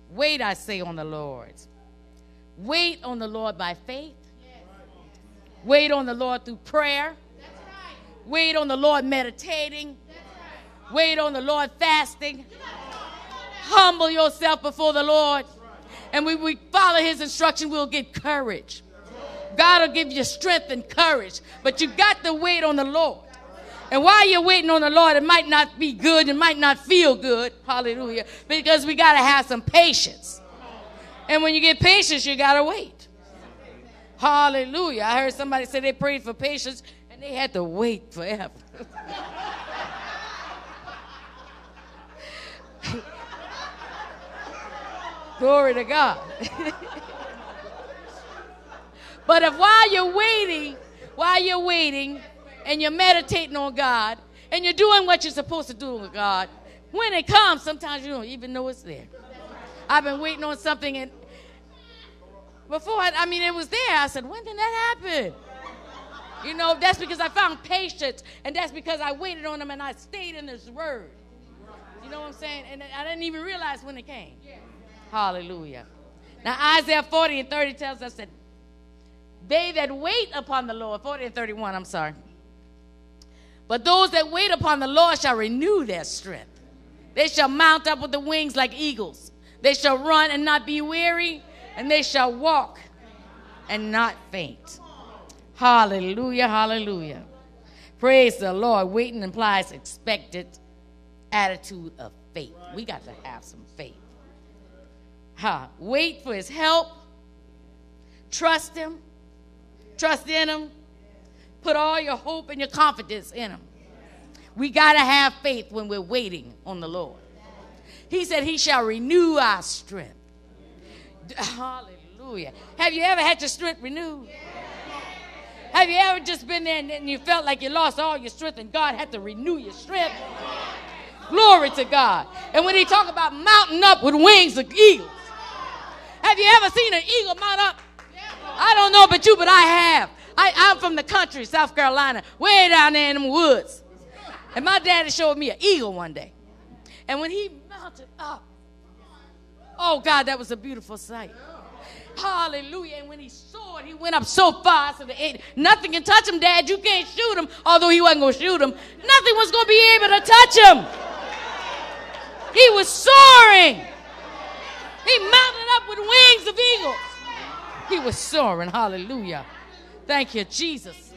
Wait, I say, on the Lord. Wait on the Lord by faith. Wait on the Lord through prayer. Wait on the Lord meditating. Wait on the Lord fasting humble yourself before the Lord and we, we follow his instruction, we'll get courage. God will give you strength and courage, but you got to wait on the Lord. And while you're waiting on the Lord, it might not be good, it might not feel good. Hallelujah. Because we got to have some patience. And when you get patience, you got to wait. Hallelujah. I heard somebody say they prayed for patience and they had to wait forever. Glory to God. but if while you're waiting, while you're waiting and you're meditating on God and you're doing what you're supposed to do with God, when it comes, sometimes you don't even know it's there. I've been waiting on something and before I, I mean it was there. I said, when did that happen? You know, that's because I found patience and that's because I waited on him and I stayed in his word. You know what I'm saying? And I didn't even realize when it came. Hallelujah. Now, Isaiah 40 and 30 tells us that they that wait upon the Lord, 40 and 31, I'm sorry. But those that wait upon the Lord shall renew their strength. They shall mount up with the wings like eagles. They shall run and not be weary, and they shall walk and not faint. Hallelujah, hallelujah. Praise the Lord. Waiting implies expected attitude of faith. We got to have some faith. Ha. Wait for his help. Trust him. Trust in him. Put all your hope and your confidence in him. We got to have faith when we're waiting on the Lord. He said, He shall renew our strength. Hallelujah. Have you ever had your strength renewed? Have you ever just been there and you felt like you lost all your strength and God had to renew your strength? Glory to God. And when he talk about mounting up with wings of eagles, have you ever seen an eagle mount up? I don't know about you, but I have. I, I'm from the country, South Carolina, way down there in the woods. And my daddy showed me an eagle one day. And when he mounted up, oh God, that was a beautiful sight. Hallelujah. And when he soared, he went up so far. So the, nothing can touch him, Dad. You can't shoot him. Although he wasn't going to shoot him, nothing was going to be able to touch him. He was soaring. He mounted up with wings of eagles. He was soaring. Hallelujah. Thank you, Jesus.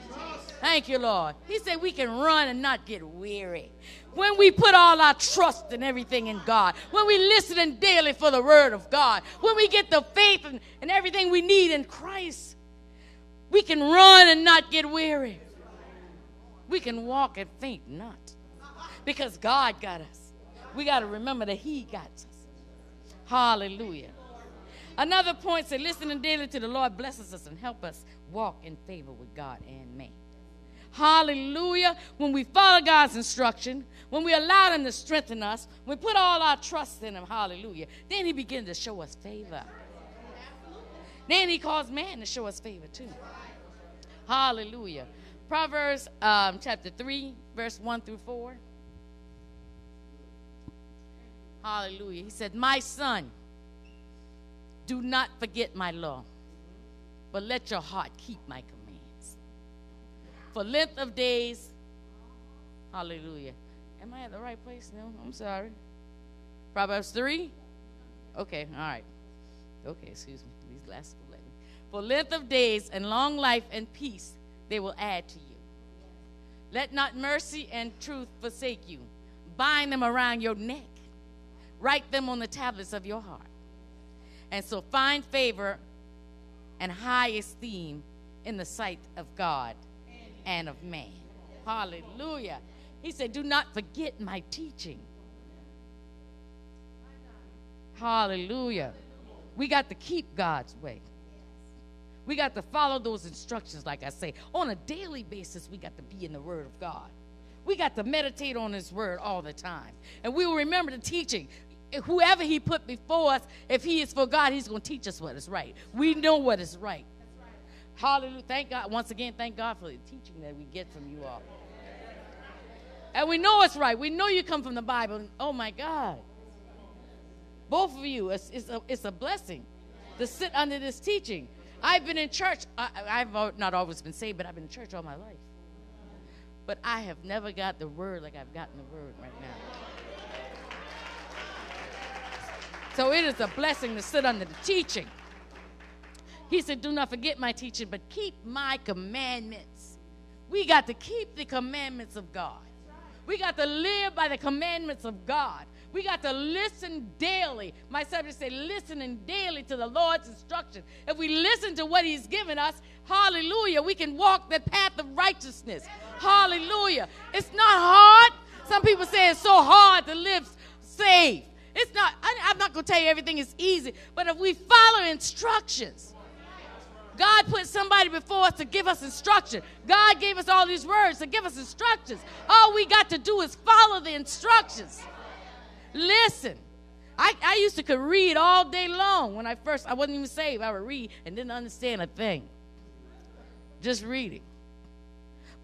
Thank you, Lord. He said we can run and not get weary. When we put all our trust and everything in God, when we listen daily for the word of God, when we get the faith and, and everything we need in Christ, we can run and not get weary. We can walk and faint not. Because God got us. We got to remember that He got us. Hallelujah. Another point said, listening daily to the Lord blesses us and help us walk in favor with God and man. Hallelujah. When we follow God's instruction, when we allow Him to strengthen us, we put all our trust in Him, hallelujah, then He begins to show us favor. Then He calls man to show us favor too. Hallelujah. Proverbs um, chapter 3, verse 1 through 4. Hallelujah. He said, My son, do not forget my law, but let your heart keep my commands. For length of days, hallelujah. Am I at the right place No, I'm sorry. Proverbs 3? Okay, all right. Okay, excuse me. These last will let me. For length of days and long life and peace they will add to you. Let not mercy and truth forsake you. Bind them around your neck Write them on the tablets of your heart. And so find favor and high esteem in the sight of God and of man. Hallelujah. He said, Do not forget my teaching. Hallelujah. We got to keep God's way. We got to follow those instructions, like I say. On a daily basis, we got to be in the Word of God. We got to meditate on His Word all the time. And we will remember the teaching whoever he put before us, if he is for God, he's going to teach us what is right. We know what is right. Hallelujah. Thank God. Once again, thank God for the teaching that we get from you all. And we know it's right. We know you come from the Bible. Oh my God. Both of you, it's, it's, a, it's a blessing to sit under this teaching. I've been in church. I, have not always been saved, but I've been in church all my life. But I have never got the word like I've gotten the word right now. So it is a blessing to sit under the teaching. He said, Do not forget my teaching, but keep my commandments. We got to keep the commandments of God. We got to live by the commandments of God. We got to listen daily. My subject said, listening daily to the Lord's instruction. If we listen to what He's given us, hallelujah, we can walk the path of righteousness. Hallelujah. It's not hard. Some people say it's so hard to live saved. It's not, I, am not going to tell you everything is easy, but if we follow instructions, God put somebody before us to give us instruction. God gave us all these words to give us instructions. All we got to do is follow the instructions. Listen. I, I used to could read all day long when I first, I wasn't even saved. I would read and didn't understand a thing. Just reading.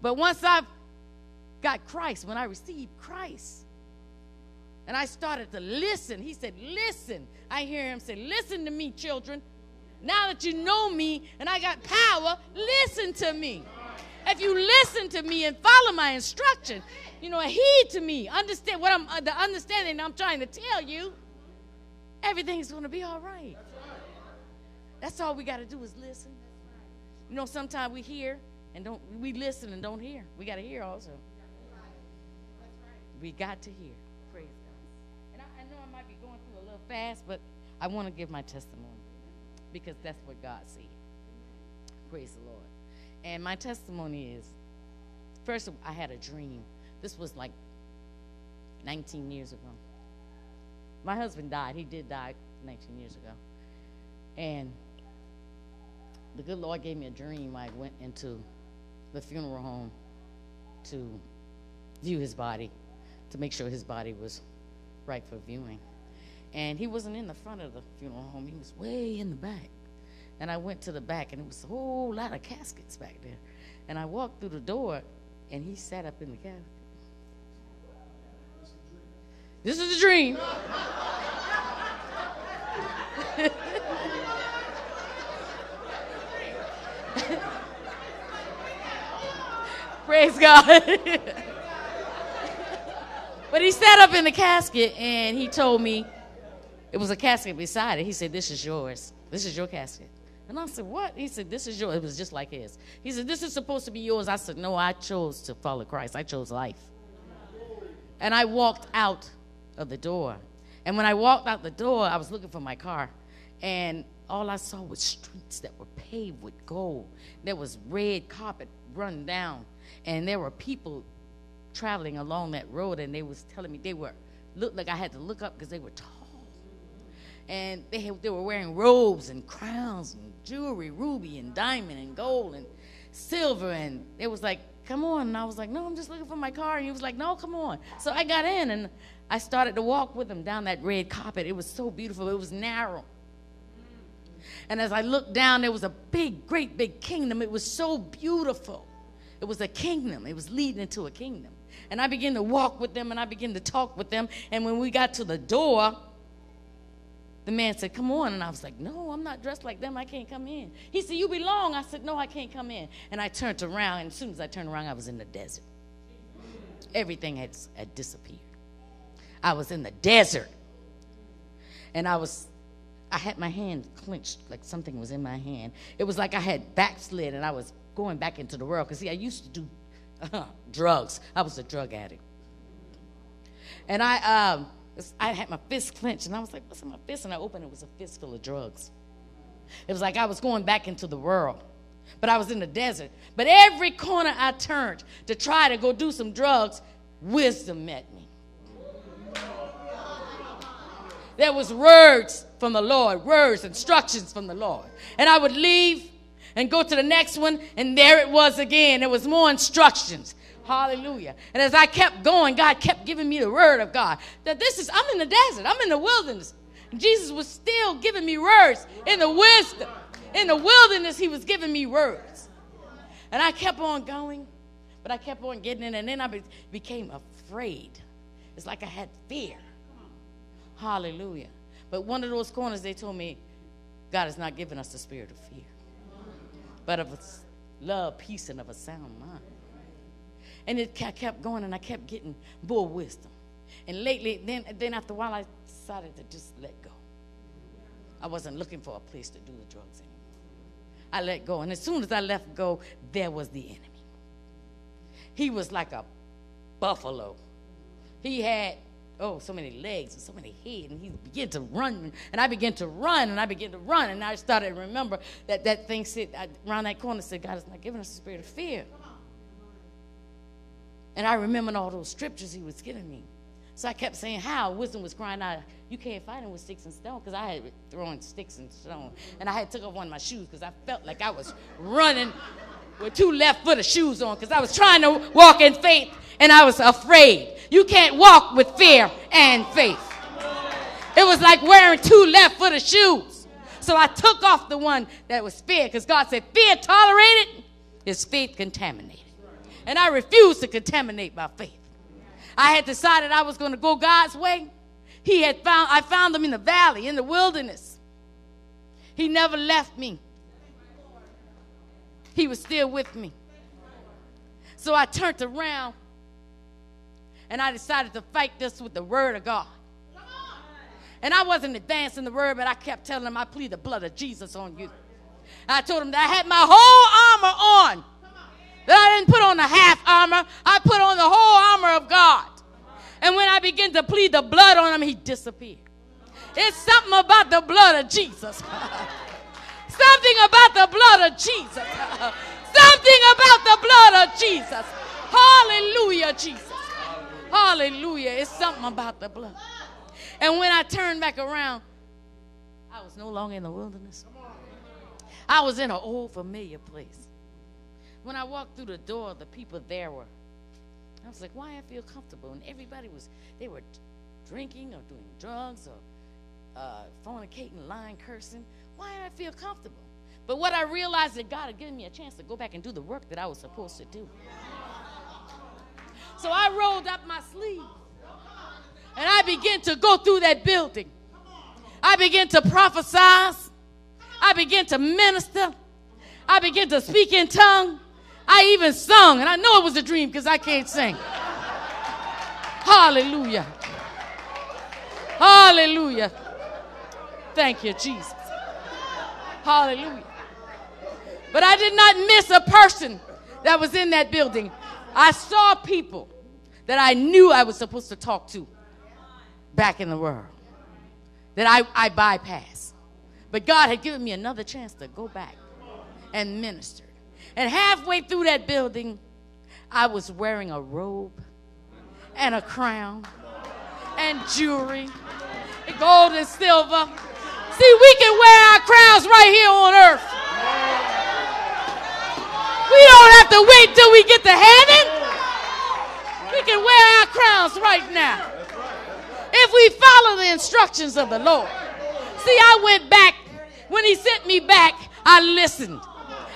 But once I got Christ, when I received Christ, and I started to listen, he said, Listen. I hear him say, Listen to me, children. Now that you know me and I got power, listen to me. If you listen to me and follow my instruction, you know, heed to me, understand what I'm, uh, the understanding I'm trying to tell you, everything's going to be all right. That's all we got to do is listen. You know, sometimes we hear and don't, we listen and don't hear. We got to hear also. We got to hear. Praise God. And I, I know I might be going through a little fast, but I want to give my testimony because that's what God sees. Praise the Lord. And my testimony is first, I had a dream. This was like 19 years ago. My husband died. He did die 19 years ago. And the good Lord gave me a dream. I went into the funeral home to view his body, to make sure his body was right for viewing. And he wasn't in the front of the funeral home, he was way in the back. And I went to the back, and it was a whole lot of caskets back there. And I walked through the door, and he sat up in the casket. This is a dream. Praise God. but he sat up in the casket and he told me, it was a casket beside it. He said, This is yours. This is your casket. And I said, What? He said, This is yours. It was just like his. He said, This is supposed to be yours. I said, No, I chose to follow Christ. I chose life. And I walked out of the door. And when I walked out the door, I was looking for my car. And all I saw was streets that were paved with gold. There was red carpet run down. And there were people traveling along that road. And they was telling me they were, looked like I had to look up because they were tall and they, had, they were wearing robes and crowns and jewelry, ruby and diamond and gold and silver. And it was like, come on. And I was like, no, I'm just looking for my car. And he was like, no, come on. So I got in and I started to walk with him down that red carpet. It was so beautiful. It was narrow. And as I looked down, there was a big, great big kingdom. It was so beautiful. It was a kingdom. It was leading into a kingdom. And I began to walk with them and I began to talk with them. And when we got to the door, the man said, Come on. And I was like, No, I'm not dressed like them. I can't come in. He said, You belong. I said, No, I can't come in. And I turned around. And as soon as I turned around, I was in the desert. Everything had, had disappeared. I was in the desert. And I was, I had my hand clenched like something was in my hand. It was like I had backslid and I was going back into the world. Because, see, I used to do uh, drugs, I was a drug addict. And I, um, I had my fist clenched, and I was like, what's in my fist? And I opened it, was a fist full of drugs. It was like I was going back into the world, but I was in the desert. But every corner I turned to try to go do some drugs, wisdom met me. There was words from the Lord, words, instructions from the Lord. And I would leave and go to the next one, and there it was again. There was more instructions. Hallelujah. And as I kept going, God kept giving me the word of God that this is, I'm in the desert, I'm in the wilderness. Jesus was still giving me words in the wisdom. In the wilderness, he was giving me words. And I kept on going, but I kept on getting in, and then I be, became afraid. It's like I had fear. Hallelujah. But one of those corners, they told me, God has not given us the spirit of fear, but of love, peace, and of a sound mind. And it kept going, and I kept getting more wisdom. And lately, then, then after a while, I decided to just let go. I wasn't looking for a place to do the drugs anymore. I let go. And as soon as I left go, there was the enemy. he was like a buffalo. He had oh so many legs and so many head, and he began to run, and I began to run, and I began to run, and I started to remember that that thing said uh, around that corner said, God is not giving us a spirit of fear. And I remembered all those scriptures he was giving me. So I kept saying, How? Wisdom was crying out, You can't fight him with sticks and stones, because I had thrown sticks and stones. And I had took off one of my shoes because I felt like I was running with two left footed shoes on because I was trying to walk in faith and I was afraid. You can't walk with fear and faith. It was like wearing two left footed shoes. So I took off the one that was fear because God said, Fear tolerated is faith contaminated. And I refused to contaminate my faith. I had decided I was going to go God's way. He had found I found him in the valley, in the wilderness. He never left me. He was still with me. So I turned around and I decided to fight this with the word of God. And I wasn't advancing the word, but I kept telling him, I plead the blood of Jesus on you. I told him that I had my whole armor on. That I didn't put on the half armor, I put on the whole armor of God. And when I begin to plead the blood on him, he disappeared. It's something about the blood of Jesus. something about the blood of Jesus. something about the blood of Jesus. Hallelujah, Jesus. Hallelujah. It's something about the blood. And when I turned back around, I was no longer in the wilderness. I was in an old familiar place. When I walked through the door, the people there were, I was like, why I feel comfortable? And everybody was, they were drinking or doing drugs or uh, fornicating, lying, cursing. Why did I feel comfortable? But what I realized that God had given me a chance to go back and do the work that I was supposed to do. So I rolled up my sleeve and I began to go through that building. I began to prophesy. I began to minister. I began to speak in tongue. I even sung, and I know it was a dream because I can't sing. Hallelujah. Hallelujah. Thank you, Jesus. Hallelujah. But I did not miss a person that was in that building. I saw people that I knew I was supposed to talk to back in the world that I, I bypassed. But God had given me another chance to go back and minister. And halfway through that building, I was wearing a robe and a crown and jewelry, and gold and silver. See, we can wear our crowns right here on earth. We don't have to wait till we get to heaven. We can wear our crowns right now. If we follow the instructions of the Lord. See, I went back. When he sent me back, I listened.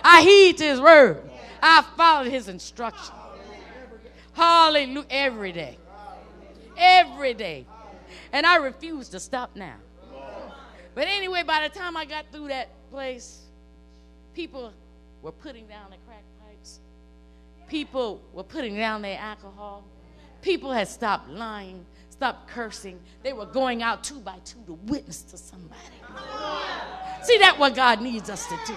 I heed his word. I followed his instruction. Hallelujah. Every day. Every day. And I refuse to stop now. But anyway, by the time I got through that place, people were putting down the crack pipes. People were putting down their alcohol. People had stopped lying, stopped cursing. They were going out two by two to witness to somebody. See, that's what God needs us to do.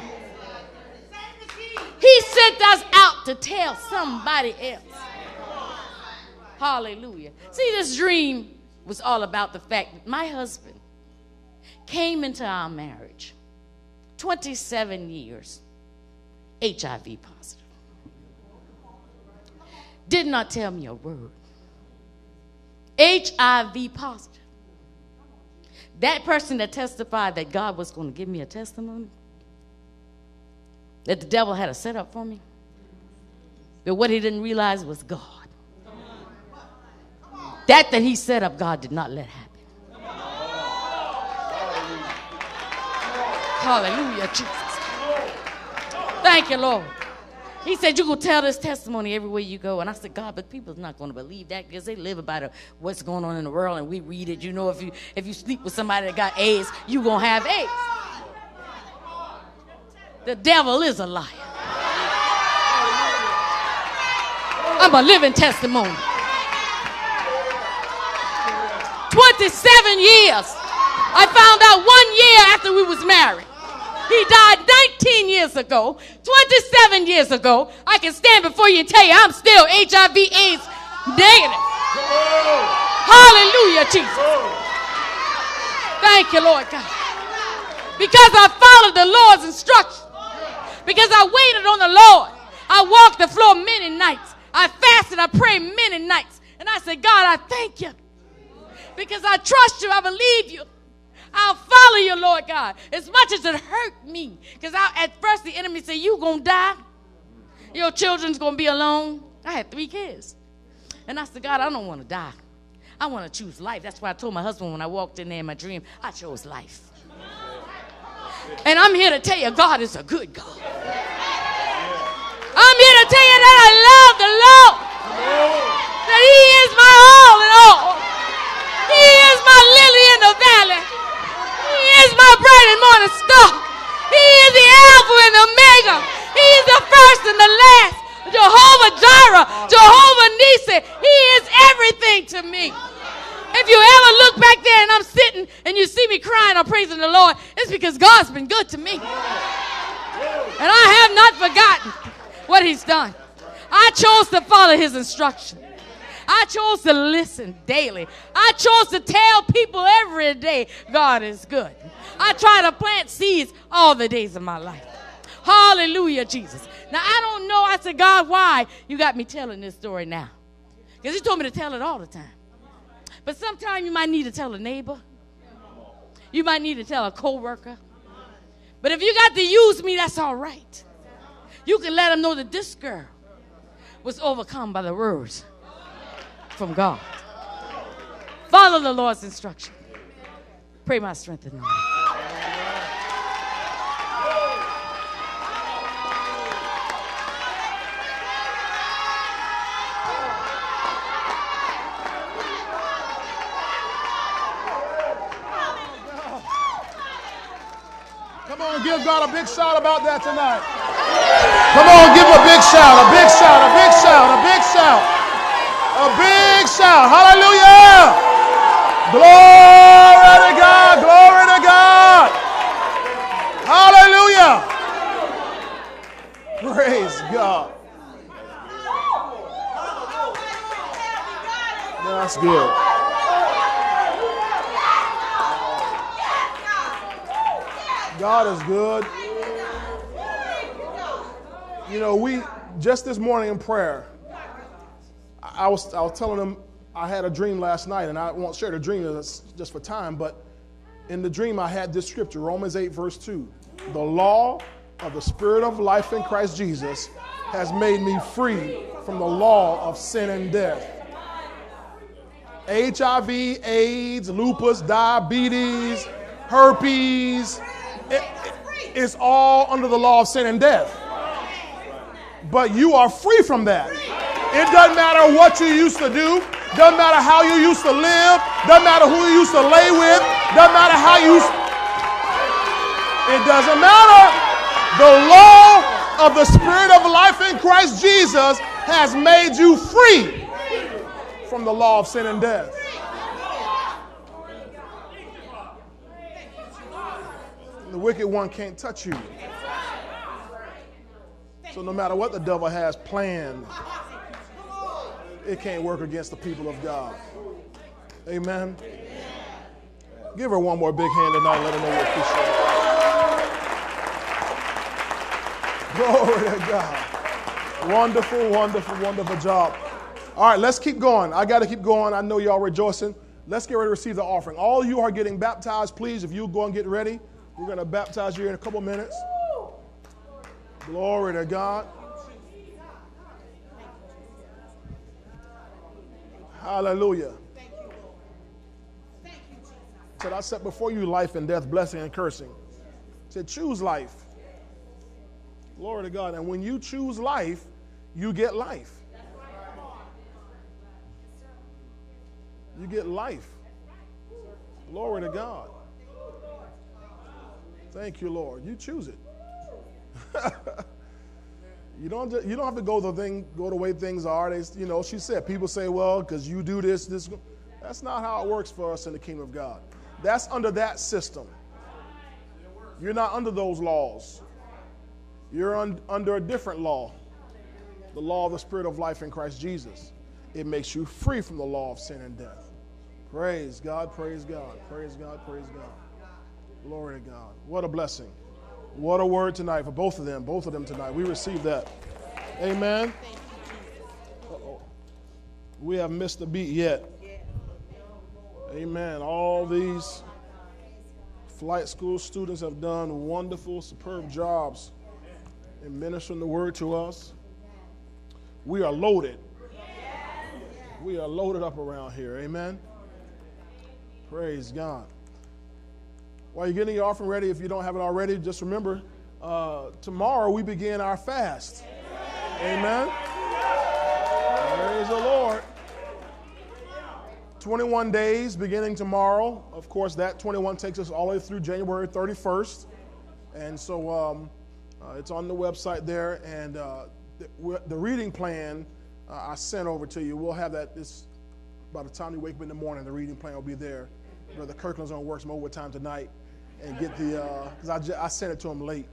He sent us out to tell somebody else. Hallelujah. See, this dream was all about the fact that my husband came into our marriage 27 years HIV positive. Did not tell me a word. HIV positive. That person that testified that God was going to give me a testimony, that the devil had a setup for me, but what he didn't realize was God. That that he set up, God did not let happen. Hallelujah, Jesus. Thank you, Lord. He said, You go tell this testimony everywhere you go. And I said, God, but people's not going to believe that because they live about what's going on in the world and we read it. You know, if you if you sleep with somebody that got AIDS, you're gonna have AIDS. The devil is a liar. I'm a living testimony. 27 years. I found out one year after we was married He died 19 years ago, 27 years ago. I can stand before you and tell you I'm still HIV AIDS negative. Hallelujah, Jesus. Thank you, Lord God. Because I followed the Lord's instructions. Because I waited on the Lord. I walked the floor many nights. I fasted, I prayed many nights. And I said, God, I thank you. Because I trust you, I believe you. I'll follow you, Lord God, as much as it hurt me. Because at first the enemy said, You gonna die. Your children's gonna be alone. I had three kids. And I said, God, I don't want to die. I want to choose life. That's why I told my husband when I walked in there in my dream, I chose life. And I'm here to tell you, God is a good God. I'm here to tell you that I love the Lord. That He is my all in all. He is my lily in the valley. He is my bright and morning star. He is the Alpha and the Omega. He is the first and the last. Jehovah Jireh, Jehovah Nissi. He is everything to me. If you ever look back there and I'm sitting and you see me crying or praising the Lord, it's because God's been good to me. And I have not forgotten what He's done. I chose to follow His instruction. I chose to listen daily. I chose to tell people every day God is good. I try to plant seeds all the days of my life. Hallelujah, Jesus. Now, I don't know. I said, God, why you got me telling this story now? Because He told me to tell it all the time. But sometimes you might need to tell a neighbor. You might need to tell a coworker. But if you got to use me, that's all right. You can let them know that this girl was overcome by the words from God. Follow the Lord's instruction. Pray my strength in the Lord. Come on, give God a big shout about that tonight. Come on, give a big shout, a big shout, a big shout, a big shout. A big shout. Hallelujah. Glory to God. Glory to God. Hallelujah. Praise God. That's good. God is good. You know, we just this morning in prayer, I was I was telling them I had a dream last night, and I won't share the dream just for time, but in the dream I had this scripture, Romans 8, verse 2. The law of the Spirit of life in Christ Jesus has made me free from the law of sin and death. HIV, AIDS, lupus, diabetes, herpes, it, it, it's all under the law of sin and death. But you are free from that. It doesn't matter what you used to do, doesn't matter how you used to live, doesn't matter who you used to lay with, doesn't matter how you. It doesn't matter. The law of the Spirit of life in Christ Jesus has made you free from the law of sin and death. The wicked one can't touch you. So no matter what the devil has planned, it can't work against the people of God. Amen. Give her one more big hand tonight. Let her know you appreciate it. Glory to God. Wonderful, wonderful, wonderful job. All right, let's keep going. I got to keep going. I know y'all rejoicing. Let's get ready to receive the offering. All you are getting baptized, please, if you go and get ready. We're going to baptize you in a couple minutes. Glory to God. Hallelujah. Said, I set before you life and death, blessing and cursing. Said, choose life. Glory to God. And when you choose life, you get life. You get life. Glory to God. Thank you, Lord. You choose it. you don't you don't have to go the thing go the way things are. They, you know, she said people say, well, because you do this, this. That's not how it works for us in the kingdom of God. That's under that system. You're not under those laws. You're un- under a different law the law of the Spirit of life in Christ Jesus. It makes you free from the law of sin and death. Praise God, praise God, praise God, praise God. Glory to God. What a blessing. What a word tonight for both of them, both of them tonight. We received that. Amen. Uh-oh. We have missed a beat yet. Amen. All these flight school students have done wonderful, superb jobs in ministering the word to us. We are loaded. We are loaded up around here. Amen. Praise God. While you're getting your offering ready, if you don't have it already, just remember uh, tomorrow we begin our fast. Amen. Praise the Lord. 21 days beginning tomorrow. Of course, that 21 takes us all the way through January 31st. And so um, uh, it's on the website there. And uh, the, the, reading plan uh, I sent over to you, we'll have that this by the time you wake up in the morning. The reading plan will be there. Brother Kirkland's on work some overtime tonight and get the, because uh, I, I sent it to him late.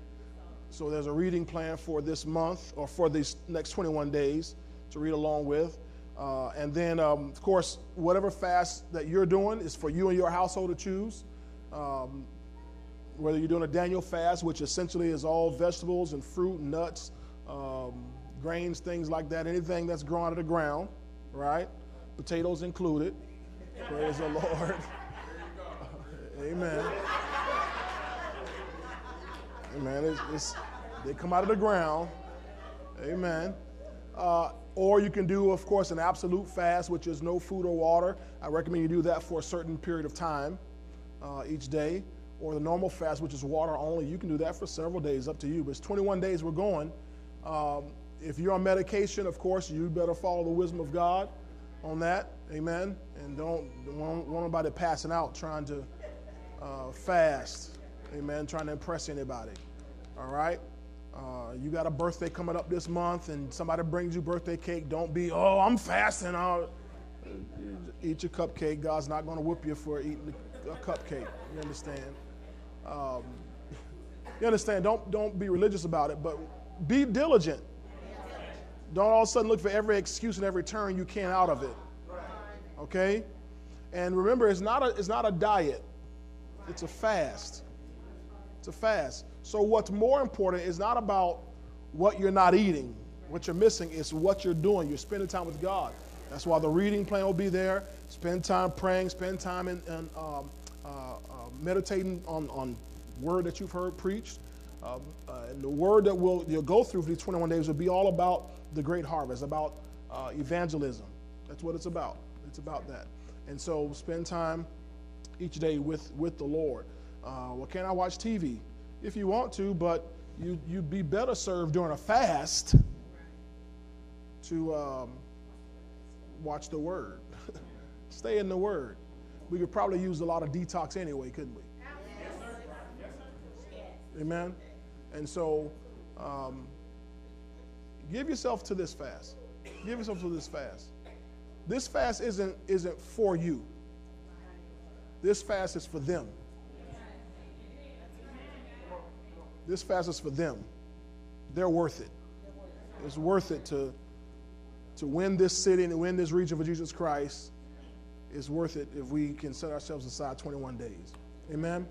So there's a reading plan for this month or for these next 21 days to read along with. Uh, and then, um, of course, whatever fast that you're doing is for you and your household to choose. Um, whether you're doing a Daniel fast, which essentially is all vegetables and fruit nuts, um, grains, things like that, anything that's grown out of the ground, right? Potatoes included. Praise the Lord. Amen. Amen. It's, it's, they come out of the ground. Amen. Uh, or you can do, of course, an absolute fast, which is no food or water. I recommend you do that for a certain period of time uh, each day. Or the normal fast, which is water only. You can do that for several days, up to you. But it's 21 days we're going. Um, if you're on medication, of course, you better follow the wisdom of God on that. Amen. And don't, want anybody passing out trying to uh, fast. Amen. Trying to impress anybody. All right. Uh, you got a birthday coming up this month, and somebody brings you birthday cake. Don't be, oh, I'm fasting. I'll eat your cupcake. God's not going to whip you for eating a cupcake. You understand? Um, you understand? Don't don't be religious about it, but be diligent. Don't all of a sudden look for every excuse and every turn you can out of it. Okay? And remember, it's not a it's not a diet. It's a fast. It's a fast. So what's more important is not about what you're not eating. What you're missing is what you're doing. You're spending time with God. That's why the reading plan will be there. Spend time praying. Spend time in, in um, uh, uh, meditating on, on word that you've heard preached. Um, uh, and the word that we'll, you'll go through for these 21 days will be all about the great harvest, about uh, evangelism. That's what it's about. It's about that. And so spend time each day with, with the Lord. Uh, well, can I watch TV? If you want to, but you, you'd be better served during a fast to um, watch the Word. Stay in the Word. We could probably use a lot of detox anyway, couldn't we? Amen. And so, um, give yourself to this fast. Give yourself to this fast. This fast isn't isn't for you. This fast is for them. This fast is for them. They're worth it. It's worth it to to win this city and win this region for Jesus Christ. It's worth it if we can set ourselves aside 21 days. Amen.